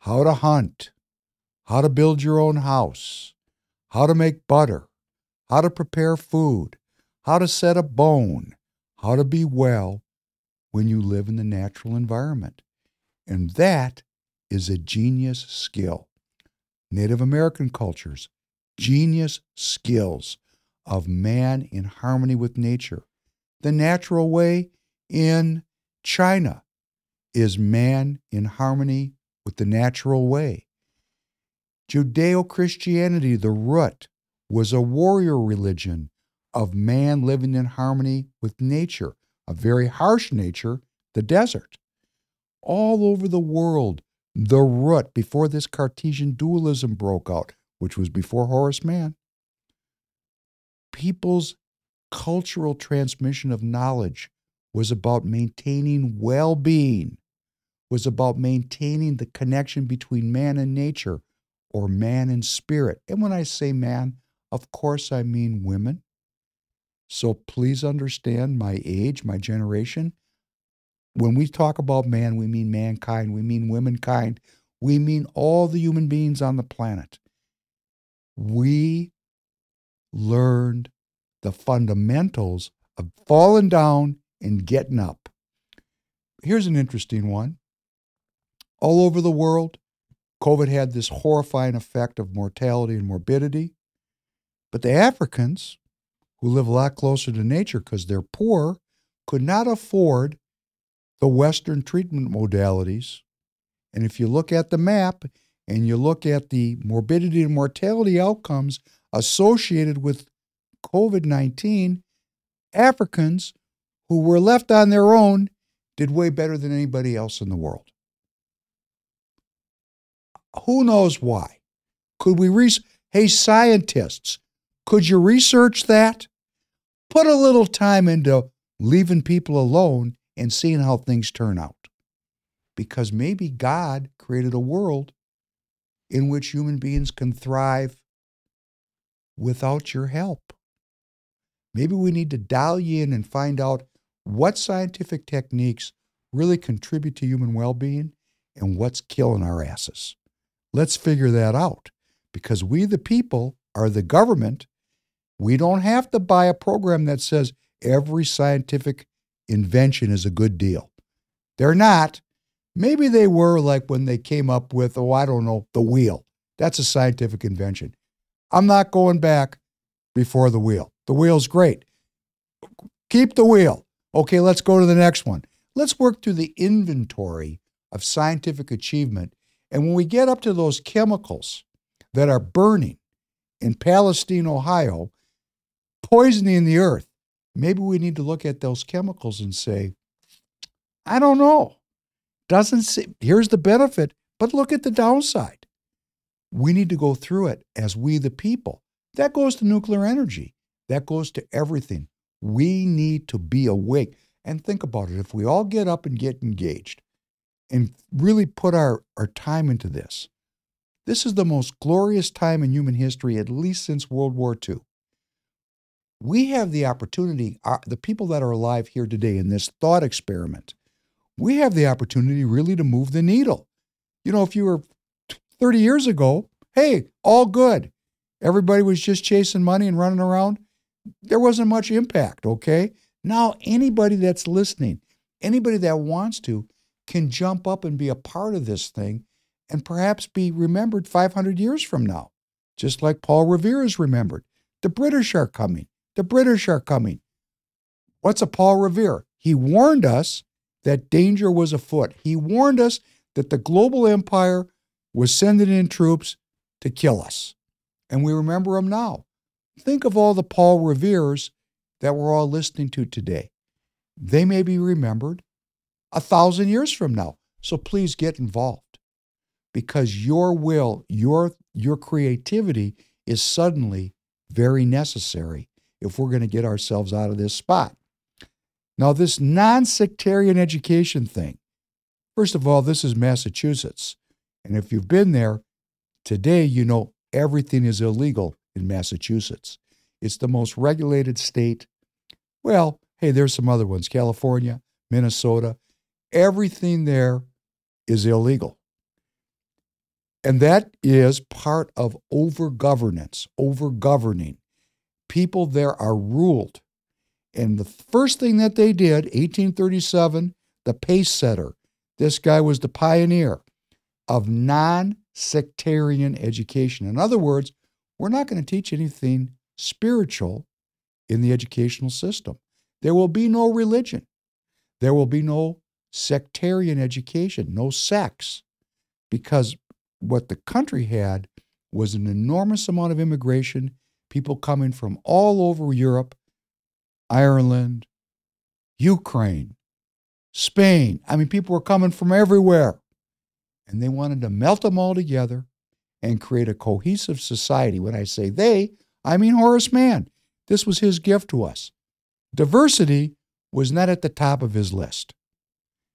how to hunt, how to build your own house, how to make butter, how to prepare food, how to set a bone, how to be well when you live in the natural environment. And that is a genius skill. Native American cultures, genius skills of man in harmony with nature. The natural way in China is man in harmony with the natural way. Judeo Christianity, the root, was a warrior religion of man living in harmony with nature, a very harsh nature, the desert. All over the world, the root, before this Cartesian dualism broke out, which was before Horace Mann, people's cultural transmission of knowledge was about maintaining well being, was about maintaining the connection between man and nature, or man and spirit. And when I say man, of course I mean women. So please understand my age, my generation. When we talk about man, we mean mankind, we mean womankind. we mean all the human beings on the planet. We learned the fundamentals of falling down and getting up. Here's an interesting one. All over the world, COVID had this horrifying effect of mortality and morbidity. But the Africans, who live a lot closer to nature because they're poor, could not afford the Western treatment modalities. And if you look at the map and you look at the morbidity and mortality outcomes associated with COVID 19, Africans who were left on their own did way better than anybody else in the world. Who knows why? Could we re- hey scientists, could you research that? Put a little time into leaving people alone and seeing how things turn out. Because maybe God created a world in which human beings can thrive without your help. Maybe we need to dial in and find out what scientific techniques really contribute to human well being and what's killing our asses. Let's figure that out because we, the people, are the government. We don't have to buy a program that says every scientific invention is a good deal. They're not. Maybe they were like when they came up with, oh, I don't know, the wheel. That's a scientific invention. I'm not going back before the wheel. The wheel's great. Keep the wheel. Okay, let's go to the next one. Let's work through the inventory of scientific achievement. And when we get up to those chemicals that are burning in Palestine, Ohio, poisoning the earth, maybe we need to look at those chemicals and say, I don't know. Doesn't see, here's the benefit, but look at the downside. We need to go through it as we, the people. That goes to nuclear energy. That goes to everything. We need to be awake and think about it. If we all get up and get engaged and really put our, our time into this, this is the most glorious time in human history, at least since World War II. We have the opportunity, our, the people that are alive here today in this thought experiment, we have the opportunity really to move the needle. You know, if you were 30 years ago, hey, all good. Everybody was just chasing money and running around there wasn't much impact, okay? Now, anybody that's listening, anybody that wants to, can jump up and be a part of this thing and perhaps be remembered 500 years from now, just like Paul Revere is remembered. The British are coming. The British are coming. What's a Paul Revere? He warned us that danger was afoot. He warned us that the global empire was sending in troops to kill us. And we remember him now. Think of all the Paul Reveres that we're all listening to today. They may be remembered a thousand years from now. So please get involved because your will, your, your creativity is suddenly very necessary if we're going to get ourselves out of this spot. Now, this non sectarian education thing, first of all, this is Massachusetts. And if you've been there, today you know everything is illegal in Massachusetts. It's the most regulated state. Well, hey, there's some other ones California, Minnesota. Everything there is illegal. And that is part of overgovernance, overgoverning. People there are ruled. And the first thing that they did, 1837, the pace setter, this guy was the pioneer of non sectarian education. In other words, we're not going to teach anything spiritual in the educational system. There will be no religion. There will be no sectarian education, no sex, because what the country had was an enormous amount of immigration, people coming from all over Europe, Ireland, Ukraine, Spain. I mean, people were coming from everywhere. And they wanted to melt them all together and create a cohesive society. When I say they, I mean Horace Mann. This was his gift to us. Diversity was not at the top of his list.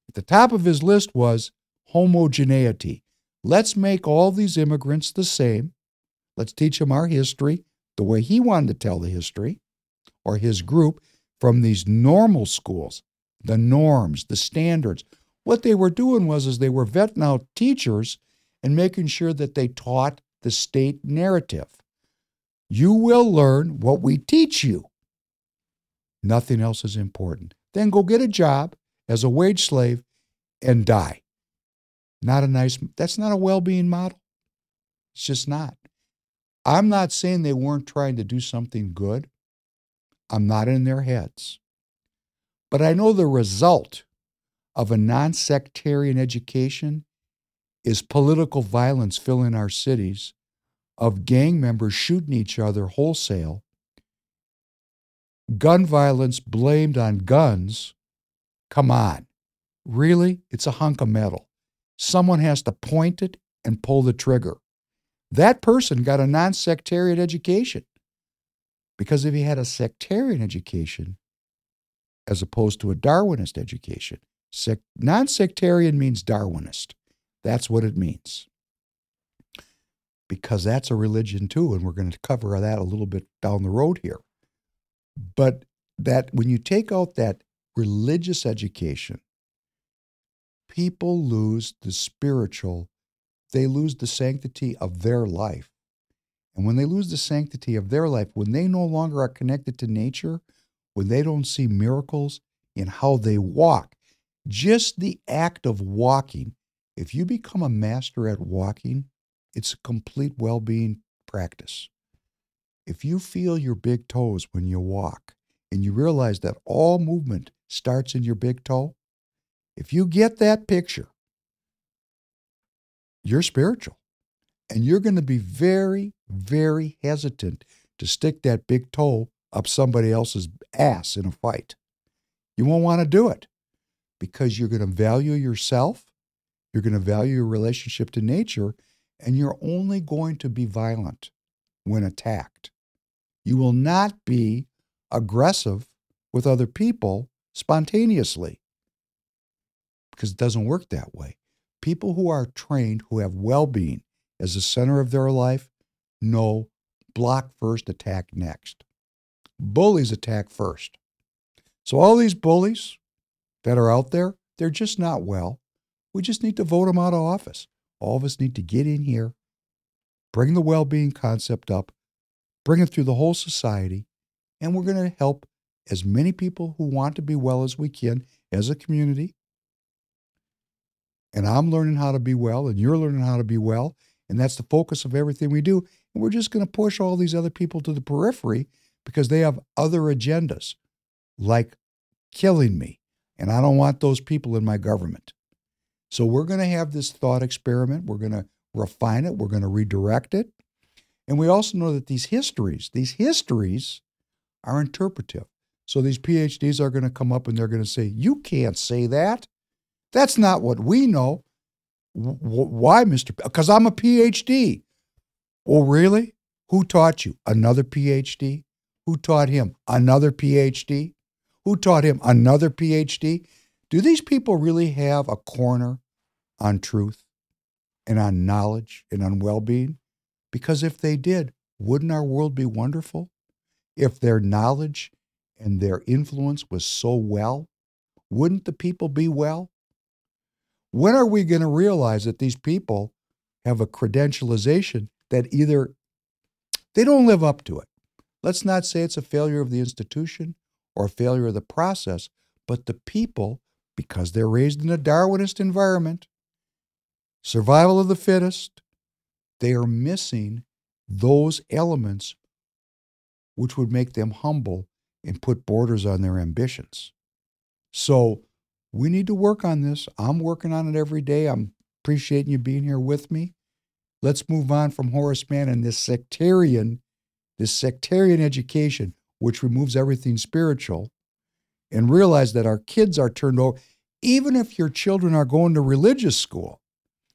At the top of his list was homogeneity. Let's make all these immigrants the same. Let's teach them our history the way he wanted to tell the history, or his group, from these normal schools, the norms, the standards. What they were doing was is they were vetting out teachers and making sure that they taught the state narrative. You will learn what we teach you. Nothing else is important. Then go get a job as a wage slave and die. Not a nice, that's not a well being model. It's just not. I'm not saying they weren't trying to do something good. I'm not in their heads. But I know the result of a non sectarian education is political violence filling our cities, of gang members shooting each other wholesale, gun violence blamed on guns. Come on. Really? It's a hunk of metal. Someone has to point it and pull the trigger. That person got a non sectarian education. Because if he had a sectarian education, as opposed to a Darwinist education, sec- non sectarian means Darwinist. That's what it means. Because that's a religion too, and we're going to cover that a little bit down the road here. But that when you take out that religious education, people lose the spiritual, they lose the sanctity of their life. And when they lose the sanctity of their life, when they no longer are connected to nature, when they don't see miracles in how they walk, just the act of walking, if you become a master at walking, it's a complete well being practice. If you feel your big toes when you walk and you realize that all movement starts in your big toe, if you get that picture, you're spiritual. And you're going to be very, very hesitant to stick that big toe up somebody else's ass in a fight. You won't want to do it because you're going to value yourself, you're going to value your relationship to nature, and you're only going to be violent when attacked. You will not be aggressive with other people spontaneously because it doesn't work that way. People who are trained, who have well being as the center of their life, know block first, attack next. Bullies attack first. So, all these bullies that are out there, they're just not well. We just need to vote them out of office. All of us need to get in here, bring the well being concept up, bring it through the whole society, and we're going to help as many people who want to be well as we can as a community and I'm learning how to be well, and you're learning how to be well, and that's the focus of everything we do. And we're just going to push all these other people to the periphery because they have other agendas, like killing me. And I don't want those people in my government. So we're going to have this thought experiment. We're going to refine it. We're going to redirect it. And we also know that these histories, these histories are interpretive. So these PhDs are going to come up and they're going to say, You can't say that. That's not what we know. why, Mr. Because I'm a PhD. Oh, really? Who taught you? Another PhD? Who taught him? Another PhD? Who taught him? Another PhD? Do these people really have a corner on truth and on knowledge and on well being? Because if they did, wouldn't our world be wonderful? If their knowledge and their influence was so well, wouldn't the people be well? When are we going to realize that these people have a credentialization that either they don't live up to it? Let's not say it's a failure of the institution or a failure of the process, but the people, because they're raised in a Darwinist environment, survival of the fittest, they are missing those elements which would make them humble and put borders on their ambitions. So we need to work on this. I'm working on it every day. I'm appreciating you being here with me. Let's move on from Horace Mann and this sectarian, this sectarian education, which removes everything spiritual, and realize that our kids are turned over. Even if your children are going to religious school,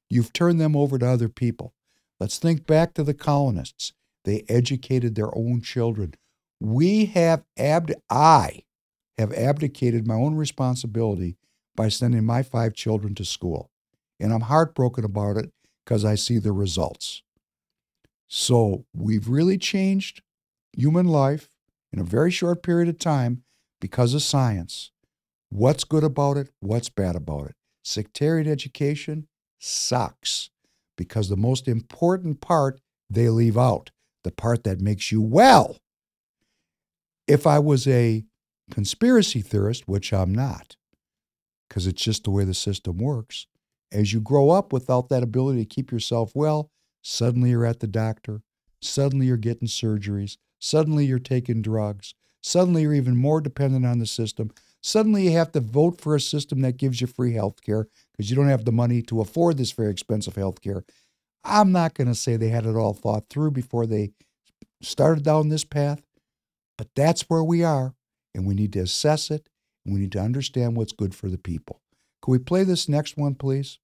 you've turned them over to other people. Let's think back to the colonists. They educated their own children. We have abd I have abdicated my own responsibility by sending my five children to school. And I'm heartbroken about it because I see the results. So we've really changed human life in a very short period of time because of science. What's good about it? What's bad about it? Sectarian education sucks because the most important part they leave out the part that makes you well. If I was a conspiracy theorist, which I'm not, because it's just the way the system works, as you grow up without that ability to keep yourself well, suddenly you're at the doctor, suddenly you're getting surgeries, suddenly you're taking drugs, suddenly you're even more dependent on the system. Suddenly you have to vote for a system that gives you free health care because you don't have the money to afford this very expensive health care. I'm not going to say they had it all thought through before they started down this path, but that's where we are, and we need to assess it, we need to understand what's good for the people. Can we play this next one, please?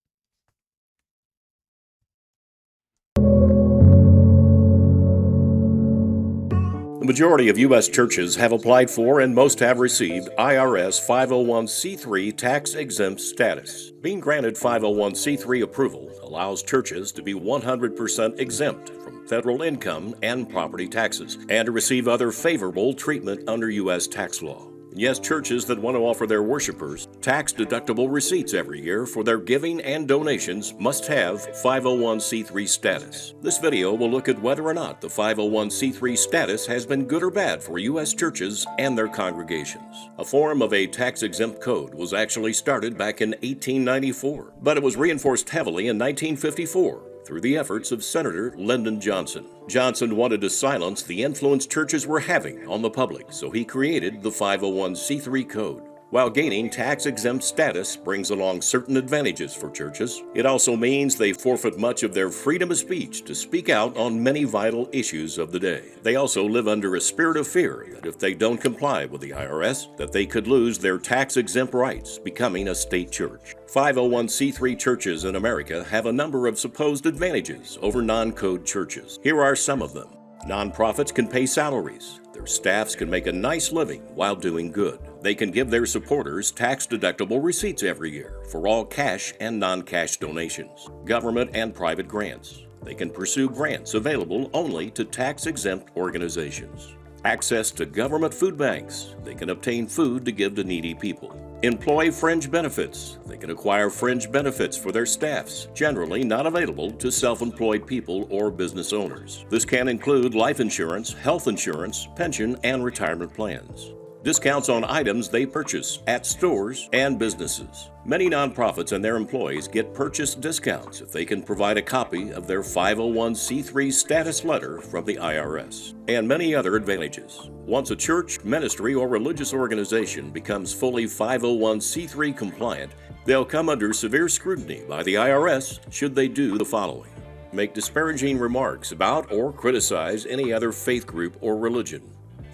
The majority of U.S. churches have applied for and most have received IRS 501c3 tax exempt status. Being granted 501c3 approval allows churches to be 100% exempt from federal income and property taxes and to receive other favorable treatment under U.S. tax law. Yes, churches that want to offer their worshipers tax deductible receipts every year for their giving and donations must have 501c3 status. This video will look at whether or not the 501c3 status has been good or bad for U.S. churches and their congregations. A form of a tax exempt code was actually started back in 1894, but it was reinforced heavily in 1954 through the efforts of Senator Lyndon Johnson. Johnson wanted to silence the influence churches were having on the public, so he created the 501c3 code. While gaining tax exempt status brings along certain advantages for churches, it also means they forfeit much of their freedom of speech to speak out on many vital issues of the day. They also live under a spirit of fear that if they don't comply with the IRS, that they could lose their tax exempt rights, becoming a state church. 501c3 churches in America have a number of supposed advantages over non code churches. Here are some of them. Nonprofits can pay salaries. Their staffs can make a nice living while doing good. They can give their supporters tax deductible receipts every year for all cash and non cash donations, government and private grants. They can pursue grants available only to tax exempt organizations. Access to government food banks. They can obtain food to give to needy people. Employee fringe benefits. They can acquire fringe benefits for their staffs, generally not available to self employed people or business owners. This can include life insurance, health insurance, pension, and retirement plans discounts on items they purchase at stores and businesses. Many nonprofits and their employees get purchase discounts if they can provide a copy of their 501c3 status letter from the IRS, and many other advantages. Once a church, ministry, or religious organization becomes fully 501c3 compliant, they'll come under severe scrutiny by the IRS should they do the following make disparaging remarks about or criticize any other faith group or religion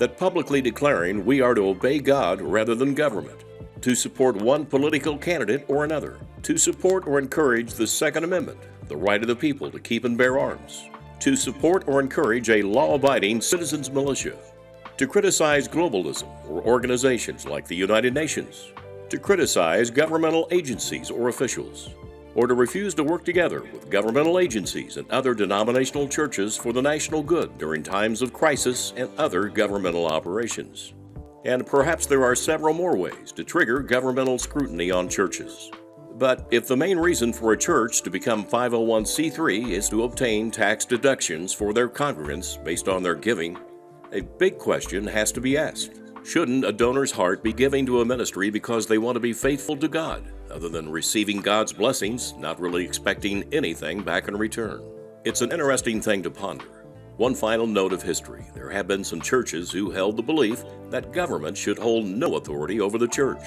that publicly declaring we are to obey God rather than government, to support one political candidate or another, to support or encourage the Second Amendment, the right of the people to keep and bear arms, to support or encourage a law abiding citizens' militia, to criticize globalism or organizations like the United Nations, to criticize governmental agencies or officials, or to refuse to work together with governmental agencies and other denominational churches for the national good during times of crisis and other governmental operations. And perhaps there are several more ways to trigger governmental scrutiny on churches. But if the main reason for a church to become 501c3 is to obtain tax deductions for their congregants based on their giving, a big question has to be asked. Shouldn't a donor's heart be giving to a ministry because they want to be faithful to God, other than receiving God's blessings, not really expecting anything back in return? It's an interesting thing to ponder. One final note of history there have been some churches who held the belief that government should hold no authority over the church.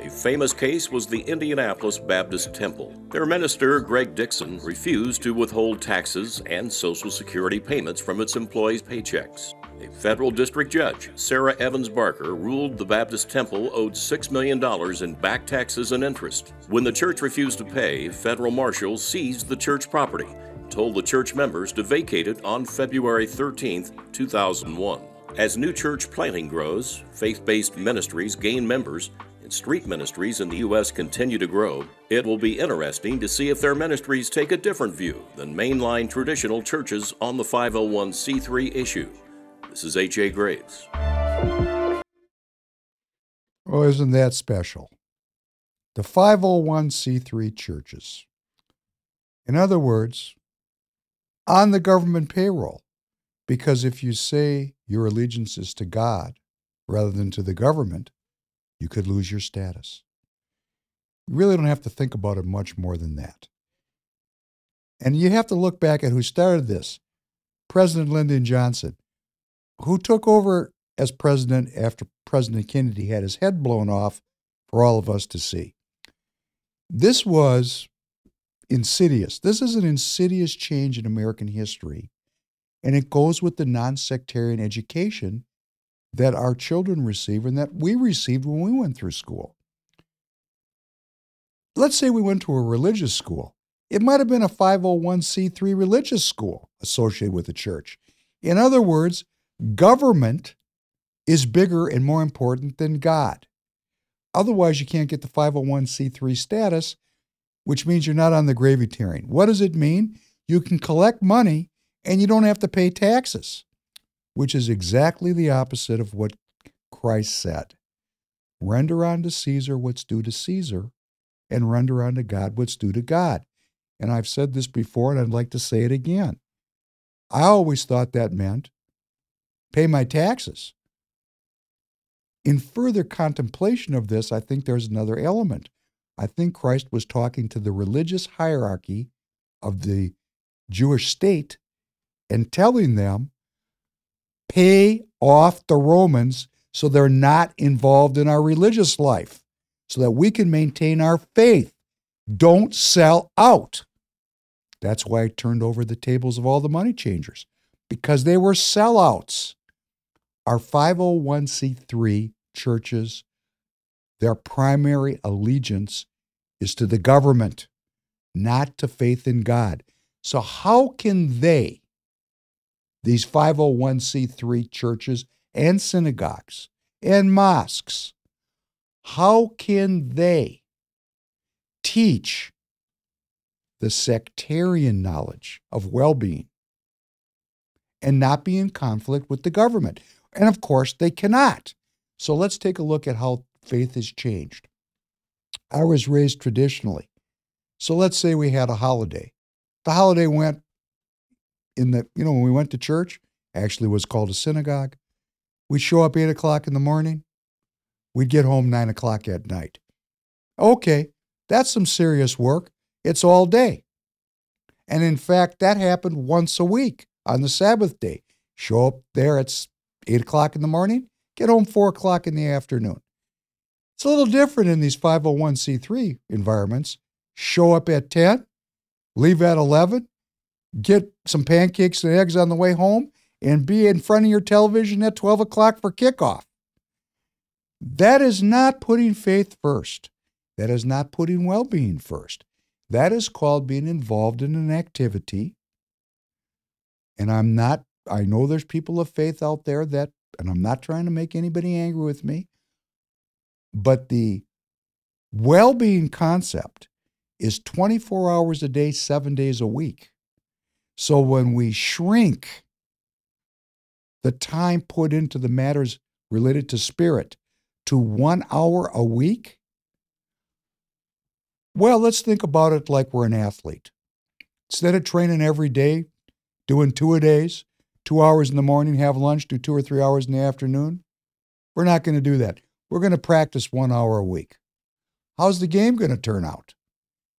A famous case was the Indianapolis Baptist Temple. Their minister, Greg Dixon, refused to withhold taxes and Social Security payments from its employees' paychecks. A federal district judge, Sarah Evans Barker, ruled the Baptist Temple owed $6 million in back taxes and interest. When the church refused to pay, federal marshals seized the church property told the church members to vacate it on February 13, 2001. As new church planting grows, faith based ministries gain members, and street ministries in the U.S. continue to grow, it will be interesting to see if their ministries take a different view than mainline traditional churches on the 501c3 issue. This is H.A. Graves. Oh, isn't that special? The 501c3 churches. In other words, on the government payroll. Because if you say your allegiance is to God rather than to the government, you could lose your status. You really don't have to think about it much more than that. And you have to look back at who started this President Lyndon Johnson, who took over as president after President Kennedy had his head blown off for all of us to see. This was insidious. This is an insidious change in American history and it goes with the non sectarian education that our children receive and that we received when we went through school. Let's say we went to a religious school. It might have been a 501c3 religious school associated with the church. In other words, government is bigger and more important than God. Otherwise, you can't get the 501c3 status, which means you're not on the gravy train. What does it mean? You can collect money and you don't have to pay taxes, which is exactly the opposite of what Christ said. Render unto Caesar what's due to Caesar, and render unto God what's due to God. And I've said this before, and I'd like to say it again. I always thought that meant pay my taxes. In further contemplation of this, I think there's another element. I think Christ was talking to the religious hierarchy of the Jewish state and telling them, pay off the Romans so they're not involved in our religious life, so that we can maintain our faith. Don't sell out. That's why I turned over the tables of all the money changers, because they were sellouts. Our 501c3 churches, their primary allegiance is to the government, not to faith in God. So, how can they these 501c3 churches and synagogues and mosques, how can they teach the sectarian knowledge of well being and not be in conflict with the government? And of course, they cannot. So let's take a look at how faith has changed. I was raised traditionally. So let's say we had a holiday. The holiday went in the, you know, when we went to church, actually was called a synagogue. We'd show up eight o'clock in the morning. We'd get home nine o'clock at night. Okay, that's some serious work. It's all day. And in fact, that happened once a week on the Sabbath day. Show up there at eight o'clock in the morning, get home four o'clock in the afternoon. It's a little different in these 501c3 environments. Show up at 10, leave at 11, get some pancakes and eggs on the way home, and be in front of your television at 12 o'clock for kickoff. That is not putting faith first. That is not putting well being first. That is called being involved in an activity. And I'm not, I know there's people of faith out there that, and I'm not trying to make anybody angry with me, but the well being concept is 24 hours a day, seven days a week. So when we shrink the time put into the matters related to spirit to one hour a week, well, let's think about it like we're an athlete. Instead of training every day, doing two a days, two hours in the morning, have lunch, do two or three hours in the afternoon, we're not going to do that. We're going to practice one hour a week. How's the game going to turn out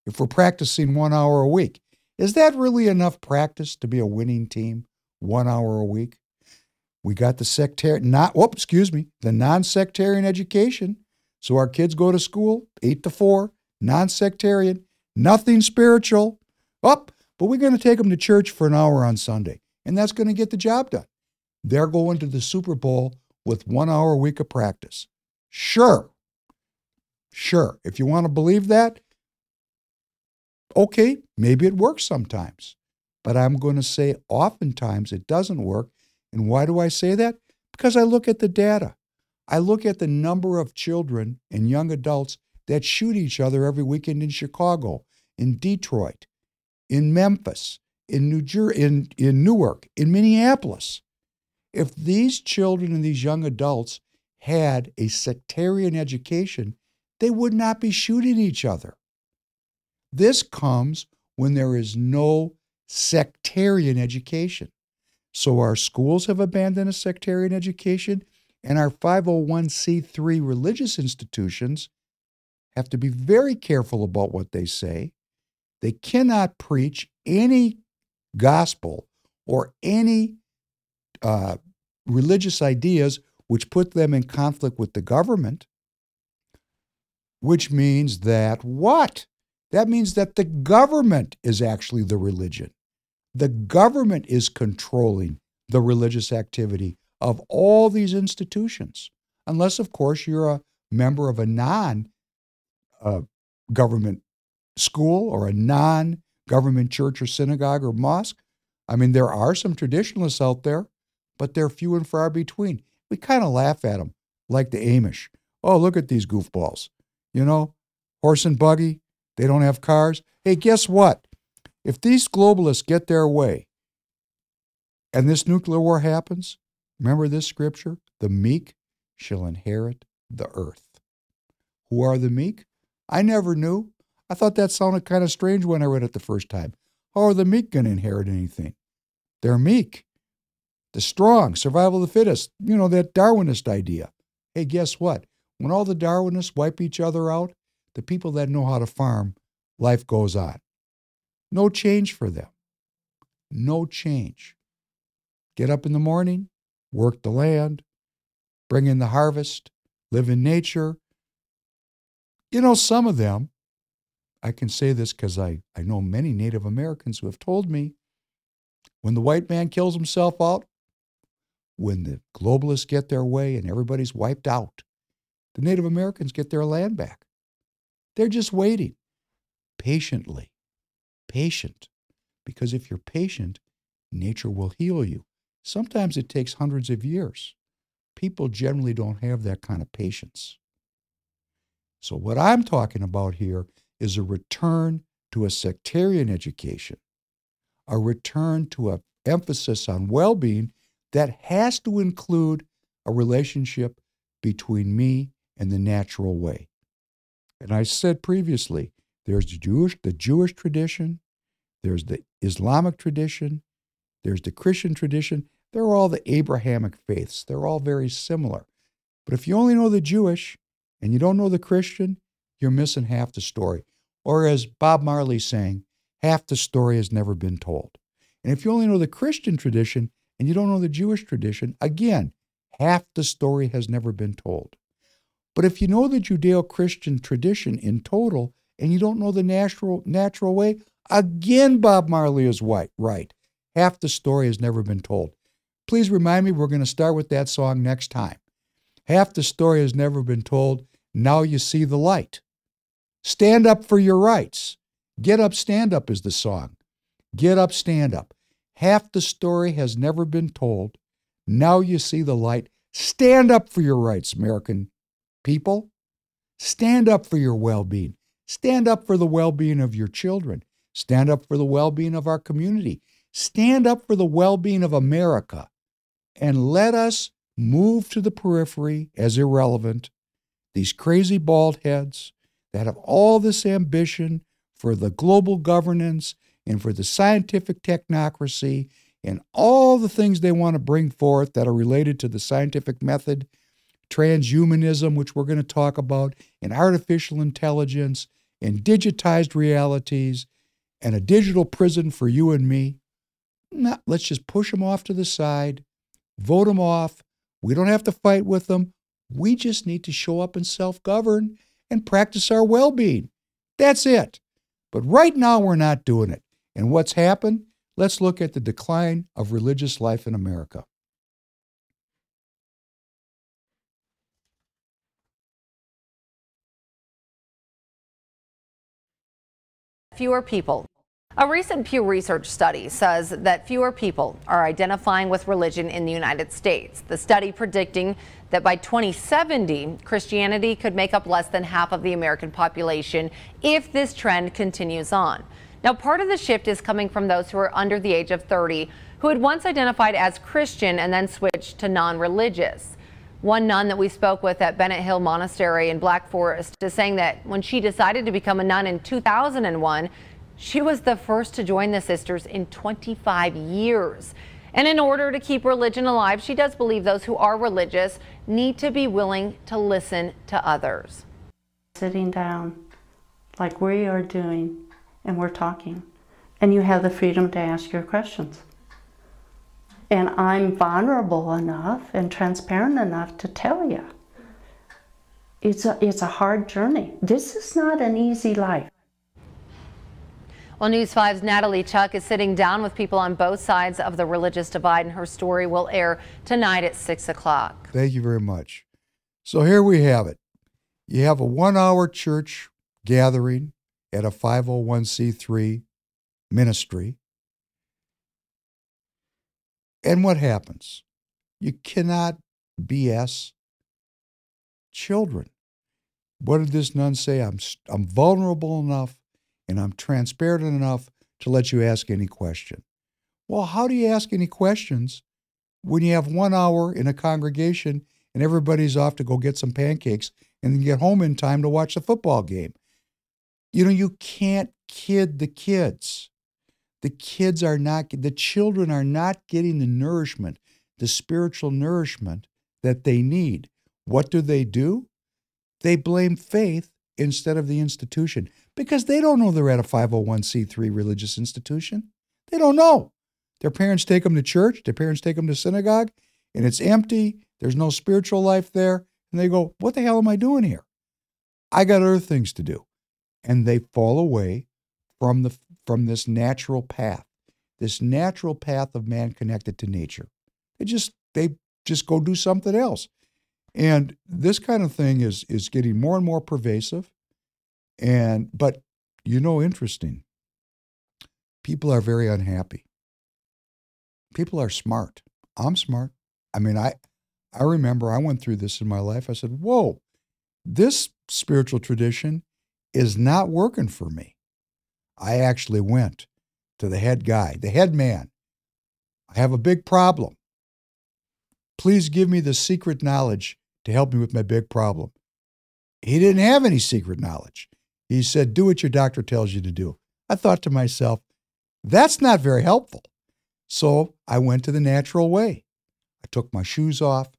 if we're practicing one hour a week? Is that really enough practice to be a winning team? One hour a week? We got the sectarian, not, whoop, excuse me, the non sectarian education. So our kids go to school, eight to four, non sectarian, nothing spiritual. Up, but we're going to take them to church for an hour on Sunday, and that's going to get the job done. They're going to the Super Bowl with one hour a week of practice. Sure. Sure. If you want to believe that, Okay, maybe it works sometimes, but I'm going to say oftentimes it doesn't work. And why do I say that? Because I look at the data. I look at the number of children and young adults that shoot each other every weekend in Chicago, in Detroit, in Memphis, in New Jersey, in, in Newark, in Minneapolis. If these children and these young adults had a sectarian education, they would not be shooting each other. This comes when there is no sectarian education. So our schools have abandoned a sectarian education, and our 501c3 religious institutions have to be very careful about what they say. They cannot preach any gospel or any uh, religious ideas which put them in conflict with the government, which means that what? That means that the government is actually the religion. The government is controlling the religious activity of all these institutions, unless, of course, you're a member of a non uh, government school or a non government church or synagogue or mosque. I mean, there are some traditionalists out there, but they're few and far between. We kind of laugh at them, like the Amish. Oh, look at these goofballs. You know, horse and buggy, they don't have cars. Hey, guess what? If these globalists get their way and this nuclear war happens, remember this scripture? The meek shall inherit the earth. Who are the meek? I never knew. I thought that sounded kind of strange when I read it the first time. How are the meek going to inherit anything? They're meek. The strong, survival of the fittest, you know, that Darwinist idea. Hey, guess what? When all the Darwinists wipe each other out, the people that know how to farm, life goes on. No change for them. No change. Get up in the morning, work the land, bring in the harvest, live in nature. You know, some of them, I can say this because I, I know many Native Americans who have told me when the white man kills himself out, when the globalists get their way and everybody's wiped out, the Native Americans get their land back. They're just waiting patiently. Patient. Because if you're patient, nature will heal you. Sometimes it takes hundreds of years. People generally don't have that kind of patience. So, what I'm talking about here is a return to a sectarian education, a return to an emphasis on well being that has to include a relationship between me and the natural way. And I said previously, there's the Jewish, the Jewish tradition, there's the Islamic tradition, there's the Christian tradition. They're all the Abrahamic faiths. They're all very similar. But if you only know the Jewish and you don't know the Christian, you're missing half the story. Or as Bob Marley sang, half the story has never been told. And if you only know the Christian tradition and you don't know the Jewish tradition, again, half the story has never been told. But if you know the Judeo Christian tradition in total and you don't know the natural, natural way, again, Bob Marley is white, right. Half the story has never been told. Please remind me, we're going to start with that song next time. Half the story has never been told. Now you see the light. Stand up for your rights. Get up, stand up is the song. Get up, stand up. Half the story has never been told. Now you see the light. Stand up for your rights, American people. Stand up for your well being. Stand up for the well being of your children. Stand up for the well being of our community. Stand up for the well being of America. And let us move to the periphery as irrelevant. These crazy bald heads that have all this ambition for the global governance and for the scientific technocracy and all the things they want to bring forth that are related to the scientific method, transhumanism, which we're going to talk about, and artificial intelligence, and digitized realities, and a digital prison for you and me. Let's just push them off to the side, vote them off. We don't have to fight with them. We just need to show up and self govern and practice our well being. That's it. But right now, we're not doing it. And what's happened? Let's look at the decline of religious life in America. Fewer people. A recent Pew Research study says that fewer people are identifying with religion in the United States. The study predicting that by 2070, Christianity could make up less than half of the American population if this trend continues on. Now, part of the shift is coming from those who are under the age of 30 who had once identified as Christian and then switched to non religious. One nun that we spoke with at Benet Hill Monastery in Black Forest is saying that when she decided to become a nun in 2001, She was the first to join the sisters in 25 years. And in order to keep religion alive, she does believe those who are religious need to be willing to listen to others. Sitting down like we are doing and we're talking, and you have the freedom to ask your questions. And I'm vulnerable enough and transparent enough to tell you. It's a, it's a hard journey. This is not an easy life. Well, News 5's Natalie Chuck is sitting down with people on both sides of the religious divide, and her story will air tonight at 6 o'clock. Thank you very much. So here we have it. You have a one hour church gathering at a 501c3 ministry. And what happens? You cannot BS children. What did this nun say? I'm, I'm vulnerable enough and I'm transparent enough to let you ask any question. Well, how do you ask any questions when you have one hour in a congregation and everybody's off to go get some pancakes and then get home in time to watch the football game? You know, you can't kid the kids. The kids are not, the children are not getting the nourishment, the spiritual nourishment that they need. What do they do? They blame faith instead of the institution because they don't know they're at a 501c3 religious institution. They don't know. Their parents take them to church, their parents take them to synagogue, and it's empty. There's no spiritual life there. And they go, What the hell am I doing here? I got other things to do. And they fall away from, the, from this natural path, this natural path of man connected to nature. They just, they just go do something else. And this kind of thing is, is getting more and more pervasive. And but you know, interesting. People are very unhappy. People are smart. I'm smart. I mean, I I remember I went through this in my life. I said, "Whoa, this spiritual tradition is not working for me." I actually went to the head guy, the head man. I have a big problem. Please give me the secret knowledge to help me with my big problem. He didn't have any secret knowledge. He said, Do what your doctor tells you to do. I thought to myself, That's not very helpful. So I went to the natural way. I took my shoes off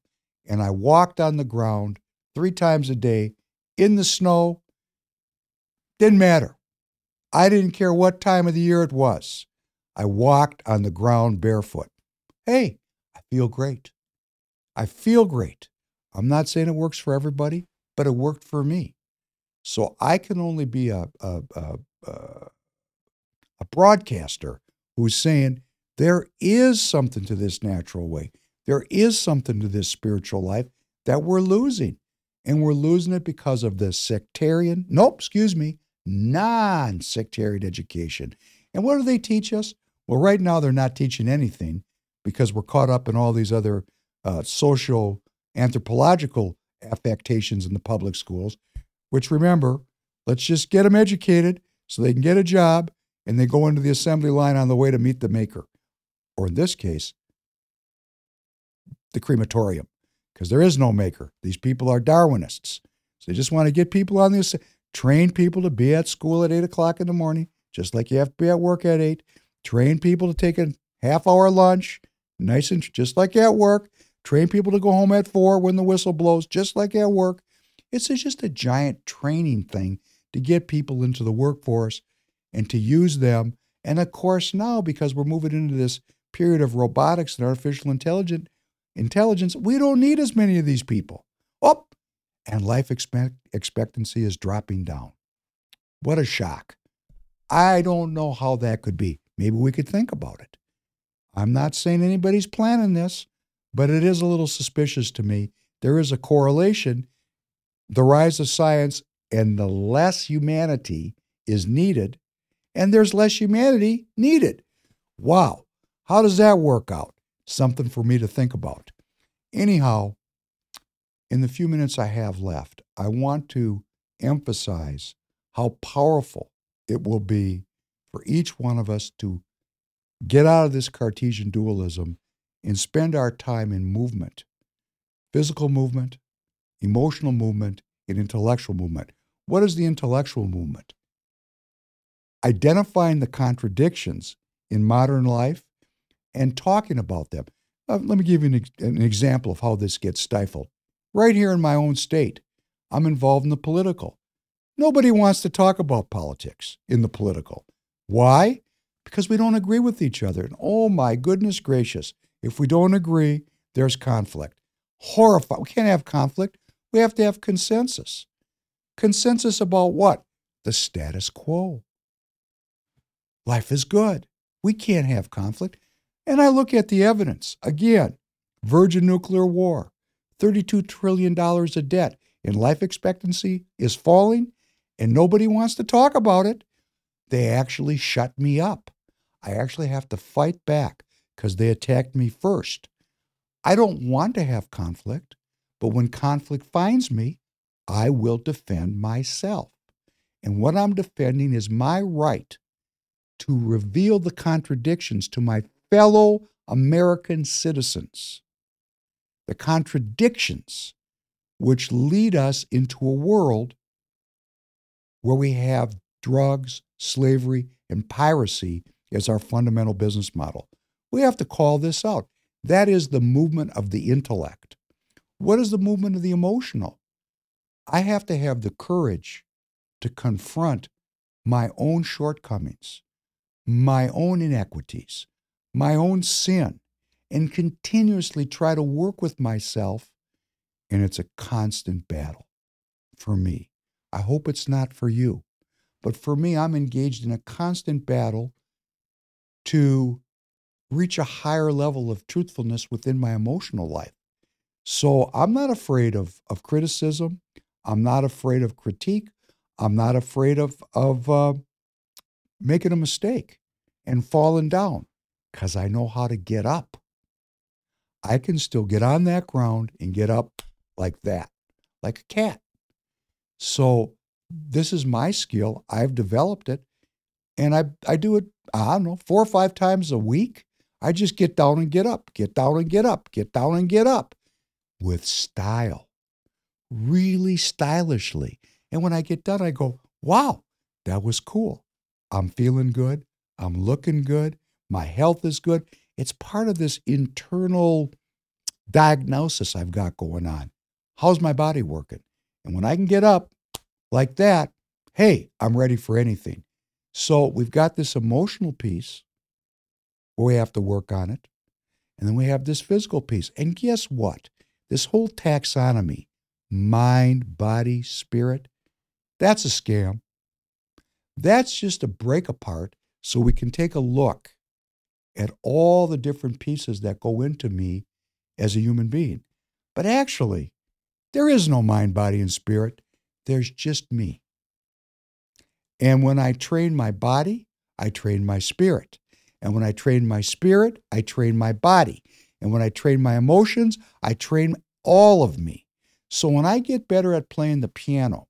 and I walked on the ground three times a day in the snow. Didn't matter. I didn't care what time of the year it was. I walked on the ground barefoot. Hey, I feel great. I feel great. I'm not saying it works for everybody, but it worked for me. So I can only be a, a, a, a broadcaster who's saying there is something to this natural way. There is something to this spiritual life that we're losing. And we're losing it because of the sectarian, nope, excuse me, non sectarian education. And what do they teach us? Well, right now they're not teaching anything because we're caught up in all these other uh, social anthropological affectations in the public schools which remember, let's just get them educated so they can get a job and they go into the assembly line on the way to meet the maker. Or in this case, the crematorium, because there is no maker. These people are Darwinists. So they just want to get people on this, train people to be at school at eight o'clock in the morning, just like you have to be at work at eight. Train people to take a half hour lunch, nice and just like at work. Train people to go home at four when the whistle blows, just like at work. It's just a giant training thing to get people into the workforce and to use them. And of course, now because we're moving into this period of robotics and artificial intelligence, intelligence, we don't need as many of these people. Oh, and life expect, expectancy is dropping down. What a shock. I don't know how that could be. Maybe we could think about it. I'm not saying anybody's planning this, but it is a little suspicious to me. There is a correlation the rise of science and the less humanity is needed, and there's less humanity needed. Wow, how does that work out? Something for me to think about. Anyhow, in the few minutes I have left, I want to emphasize how powerful it will be for each one of us to get out of this Cartesian dualism and spend our time in movement physical movement, emotional movement, and intellectual movement. What is the intellectual movement? identifying the contradictions in modern life and talking about them. Uh, let me give you an, an example of how this gets stifled. Right here in my own state, I'm involved in the political. Nobody wants to talk about politics in the political. Why? Because we don't agree with each other. And oh my goodness gracious, if we don't agree, there's conflict. Horrified. We can't have conflict. We have to have consensus. Consensus about what? The status quo. Life is good. We can't have conflict. And I look at the evidence. Again, virgin nuclear war, $32 trillion of debt, and life expectancy is falling, and nobody wants to talk about it. They actually shut me up. I actually have to fight back because they attacked me first. I don't want to have conflict, but when conflict finds me, I will defend myself. And what I'm defending is my right to reveal the contradictions to my fellow American citizens. The contradictions which lead us into a world where we have drugs, slavery, and piracy as our fundamental business model. We have to call this out. That is the movement of the intellect. What is the movement of the emotional? I have to have the courage to confront my own shortcomings, my own inequities, my own sin, and continuously try to work with myself. And it's a constant battle for me. I hope it's not for you. But for me, I'm engaged in a constant battle to reach a higher level of truthfulness within my emotional life. So I'm not afraid of, of criticism. I'm not afraid of critique. I'm not afraid of, of uh, making a mistake and falling down because I know how to get up. I can still get on that ground and get up like that, like a cat. So this is my skill. I've developed it. And I, I do it, I don't know, four or five times a week. I just get down and get up, get down and get up, get down and get up with style, really stylishly. And when I get done, I go, wow, that was cool. I'm feeling good. I'm looking good. My health is good. It's part of this internal diagnosis I've got going on. How's my body working? And when I can get up like that, hey, I'm ready for anything. So we've got this emotional piece where we have to work on it. And then we have this physical piece. And guess what? This whole taxonomy mind, body, spirit that's a scam. That's just a break apart so we can take a look at all the different pieces that go into me as a human being. But actually, there is no mind, body, and spirit. There's just me. And when I train my body, I train my spirit. And when I train my spirit, I train my body. And when I train my emotions, I train all of me. So when I get better at playing the piano,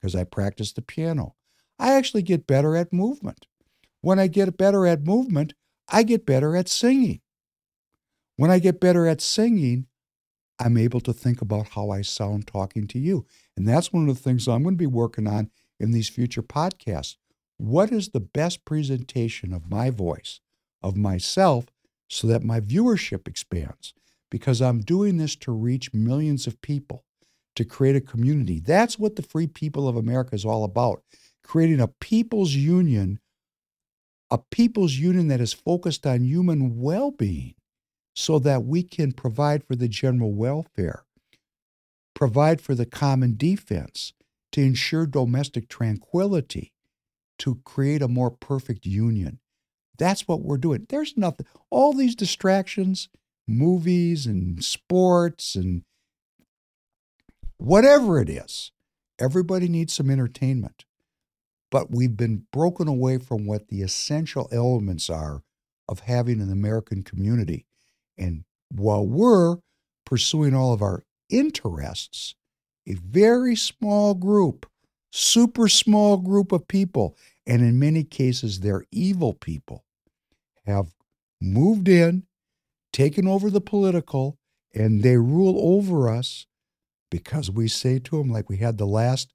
because I practice the piano, I actually get better at movement. When I get better at movement, I get better at singing. When I get better at singing, I'm able to think about how I sound talking to you. And that's one of the things I'm going to be working on in these future podcasts. What is the best presentation of my voice, of myself, so that my viewership expands? Because I'm doing this to reach millions of people, to create a community. That's what the Free People of America is all about creating a people's union, a people's union that is focused on human well being so that we can provide for the general welfare, provide for the common defense, to ensure domestic tranquility, to create a more perfect union. That's what we're doing. There's nothing, all these distractions, movies and sports and whatever it is, everybody needs some entertainment. But we've been broken away from what the essential elements are of having an American community. And while we're pursuing all of our interests, a very small group, super small group of people, and in many cases, they're evil people, have moved in, taken over the political, and they rule over us because we say to them, like we had the last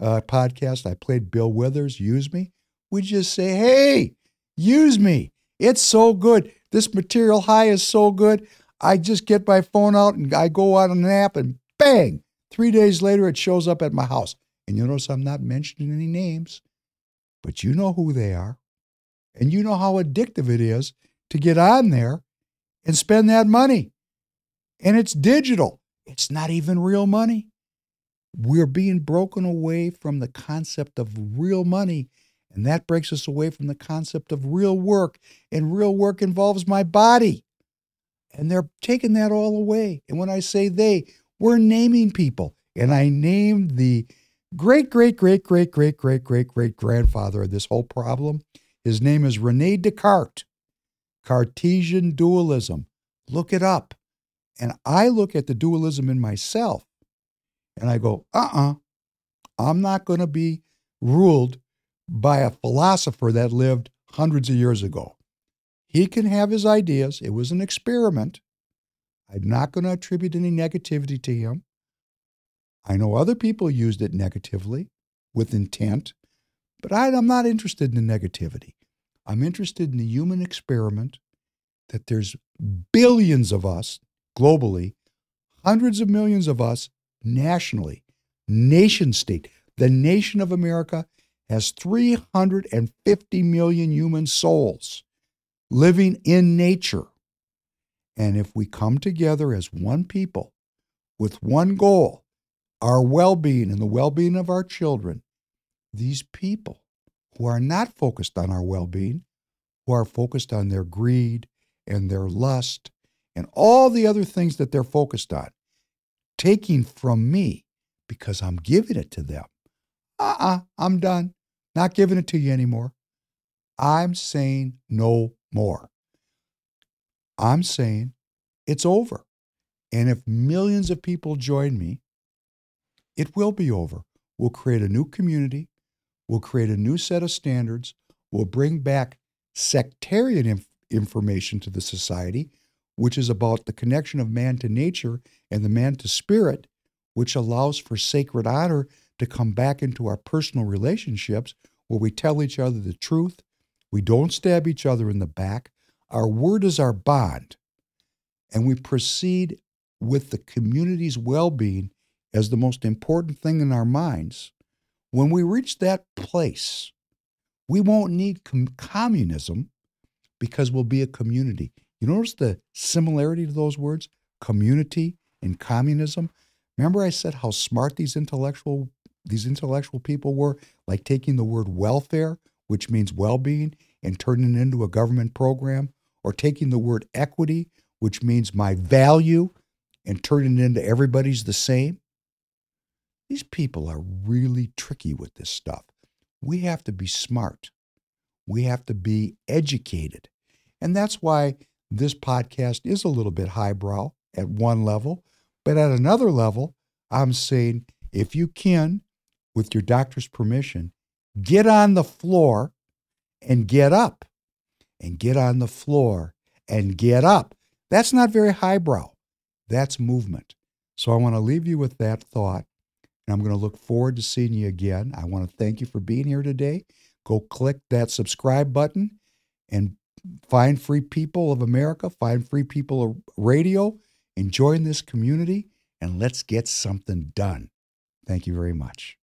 uh, podcast, I played Bill Withers, use me. we just say, hey, use me. It's so good. This material high is so good. I just get my phone out and I go out on an app and bang, three days later it shows up at my house. And you notice I'm not mentioning any names, but you know who they are. And you know how addictive it is to get on there and spend that money. And it's digital, it's not even real money. We're being broken away from the concept of real money. And that breaks us away from the concept of real work. And real work involves my body. And they're taking that all away. And when I say they, we're naming people. And I named the great, great, great, great, great, great, great, great grandfather of this whole problem. His name is Rene Descartes. Cartesian dualism. Look it up. And I look at the dualism in myself and I go, uh uh-uh, uh, i am not going to be ruled by a philosopher that lived hundreds of years ago. He can have his ideas. It was an experiment. I'm not going to attribute any negativity to him. I know other people used it negatively with intent, but I, am not interested in the negativity. I'm interested in the human experiment that there's billions of us globally, hundreds of millions of us nationally, nation state. The nation of America has 350 million human souls living in nature. And if we come together as one people with one goal, our well being and the well being of our children, these people who are not focused on our well being, who are focused on their greed and their lust and all the other things that they're focused on, taking from me because I'm giving it to them. Uh uh-uh, uh, i am done. Not giving it to you anymore. I'm saying no more. I'm saying it's over. And if millions of people join me, it will be over. We'll create a new community. We'll create a new set of standards. We'll bring back sectarian inf- information to the society which is about the connection of man to nature and the man to spirit, which allows for sacred honor to come back into our personal relationships where we tell each other the truth. We don't stab each other in the back. Our word is our bond. And we proceed with the community's well being as the most important thing in our minds. When we reach that place, we won't need com- communism because we'll be a community. You notice the similarity to those words, community and communism? Remember I said how smart these intellectual these intellectual people were, like taking the word welfare, which means well-being, and turning it into a government program, or taking the word equity, which means my value, and turning it into everybody's the same. These people are really tricky with this stuff. We have to be smart. We have to be educated. And that's why this podcast is a little bit highbrow at one level, but at another level, I'm saying if you can, with your doctor's permission, get on the floor and get up, and get on the floor and get up. That's not very highbrow. That's movement. So I want to leave you with that thought. And I'm going to look forward to seeing you again. I want to thank you for being here today. Go click that subscribe button and find Free People of America, find Free People of Radio, and join this community, and let's get something done. Thank you very much.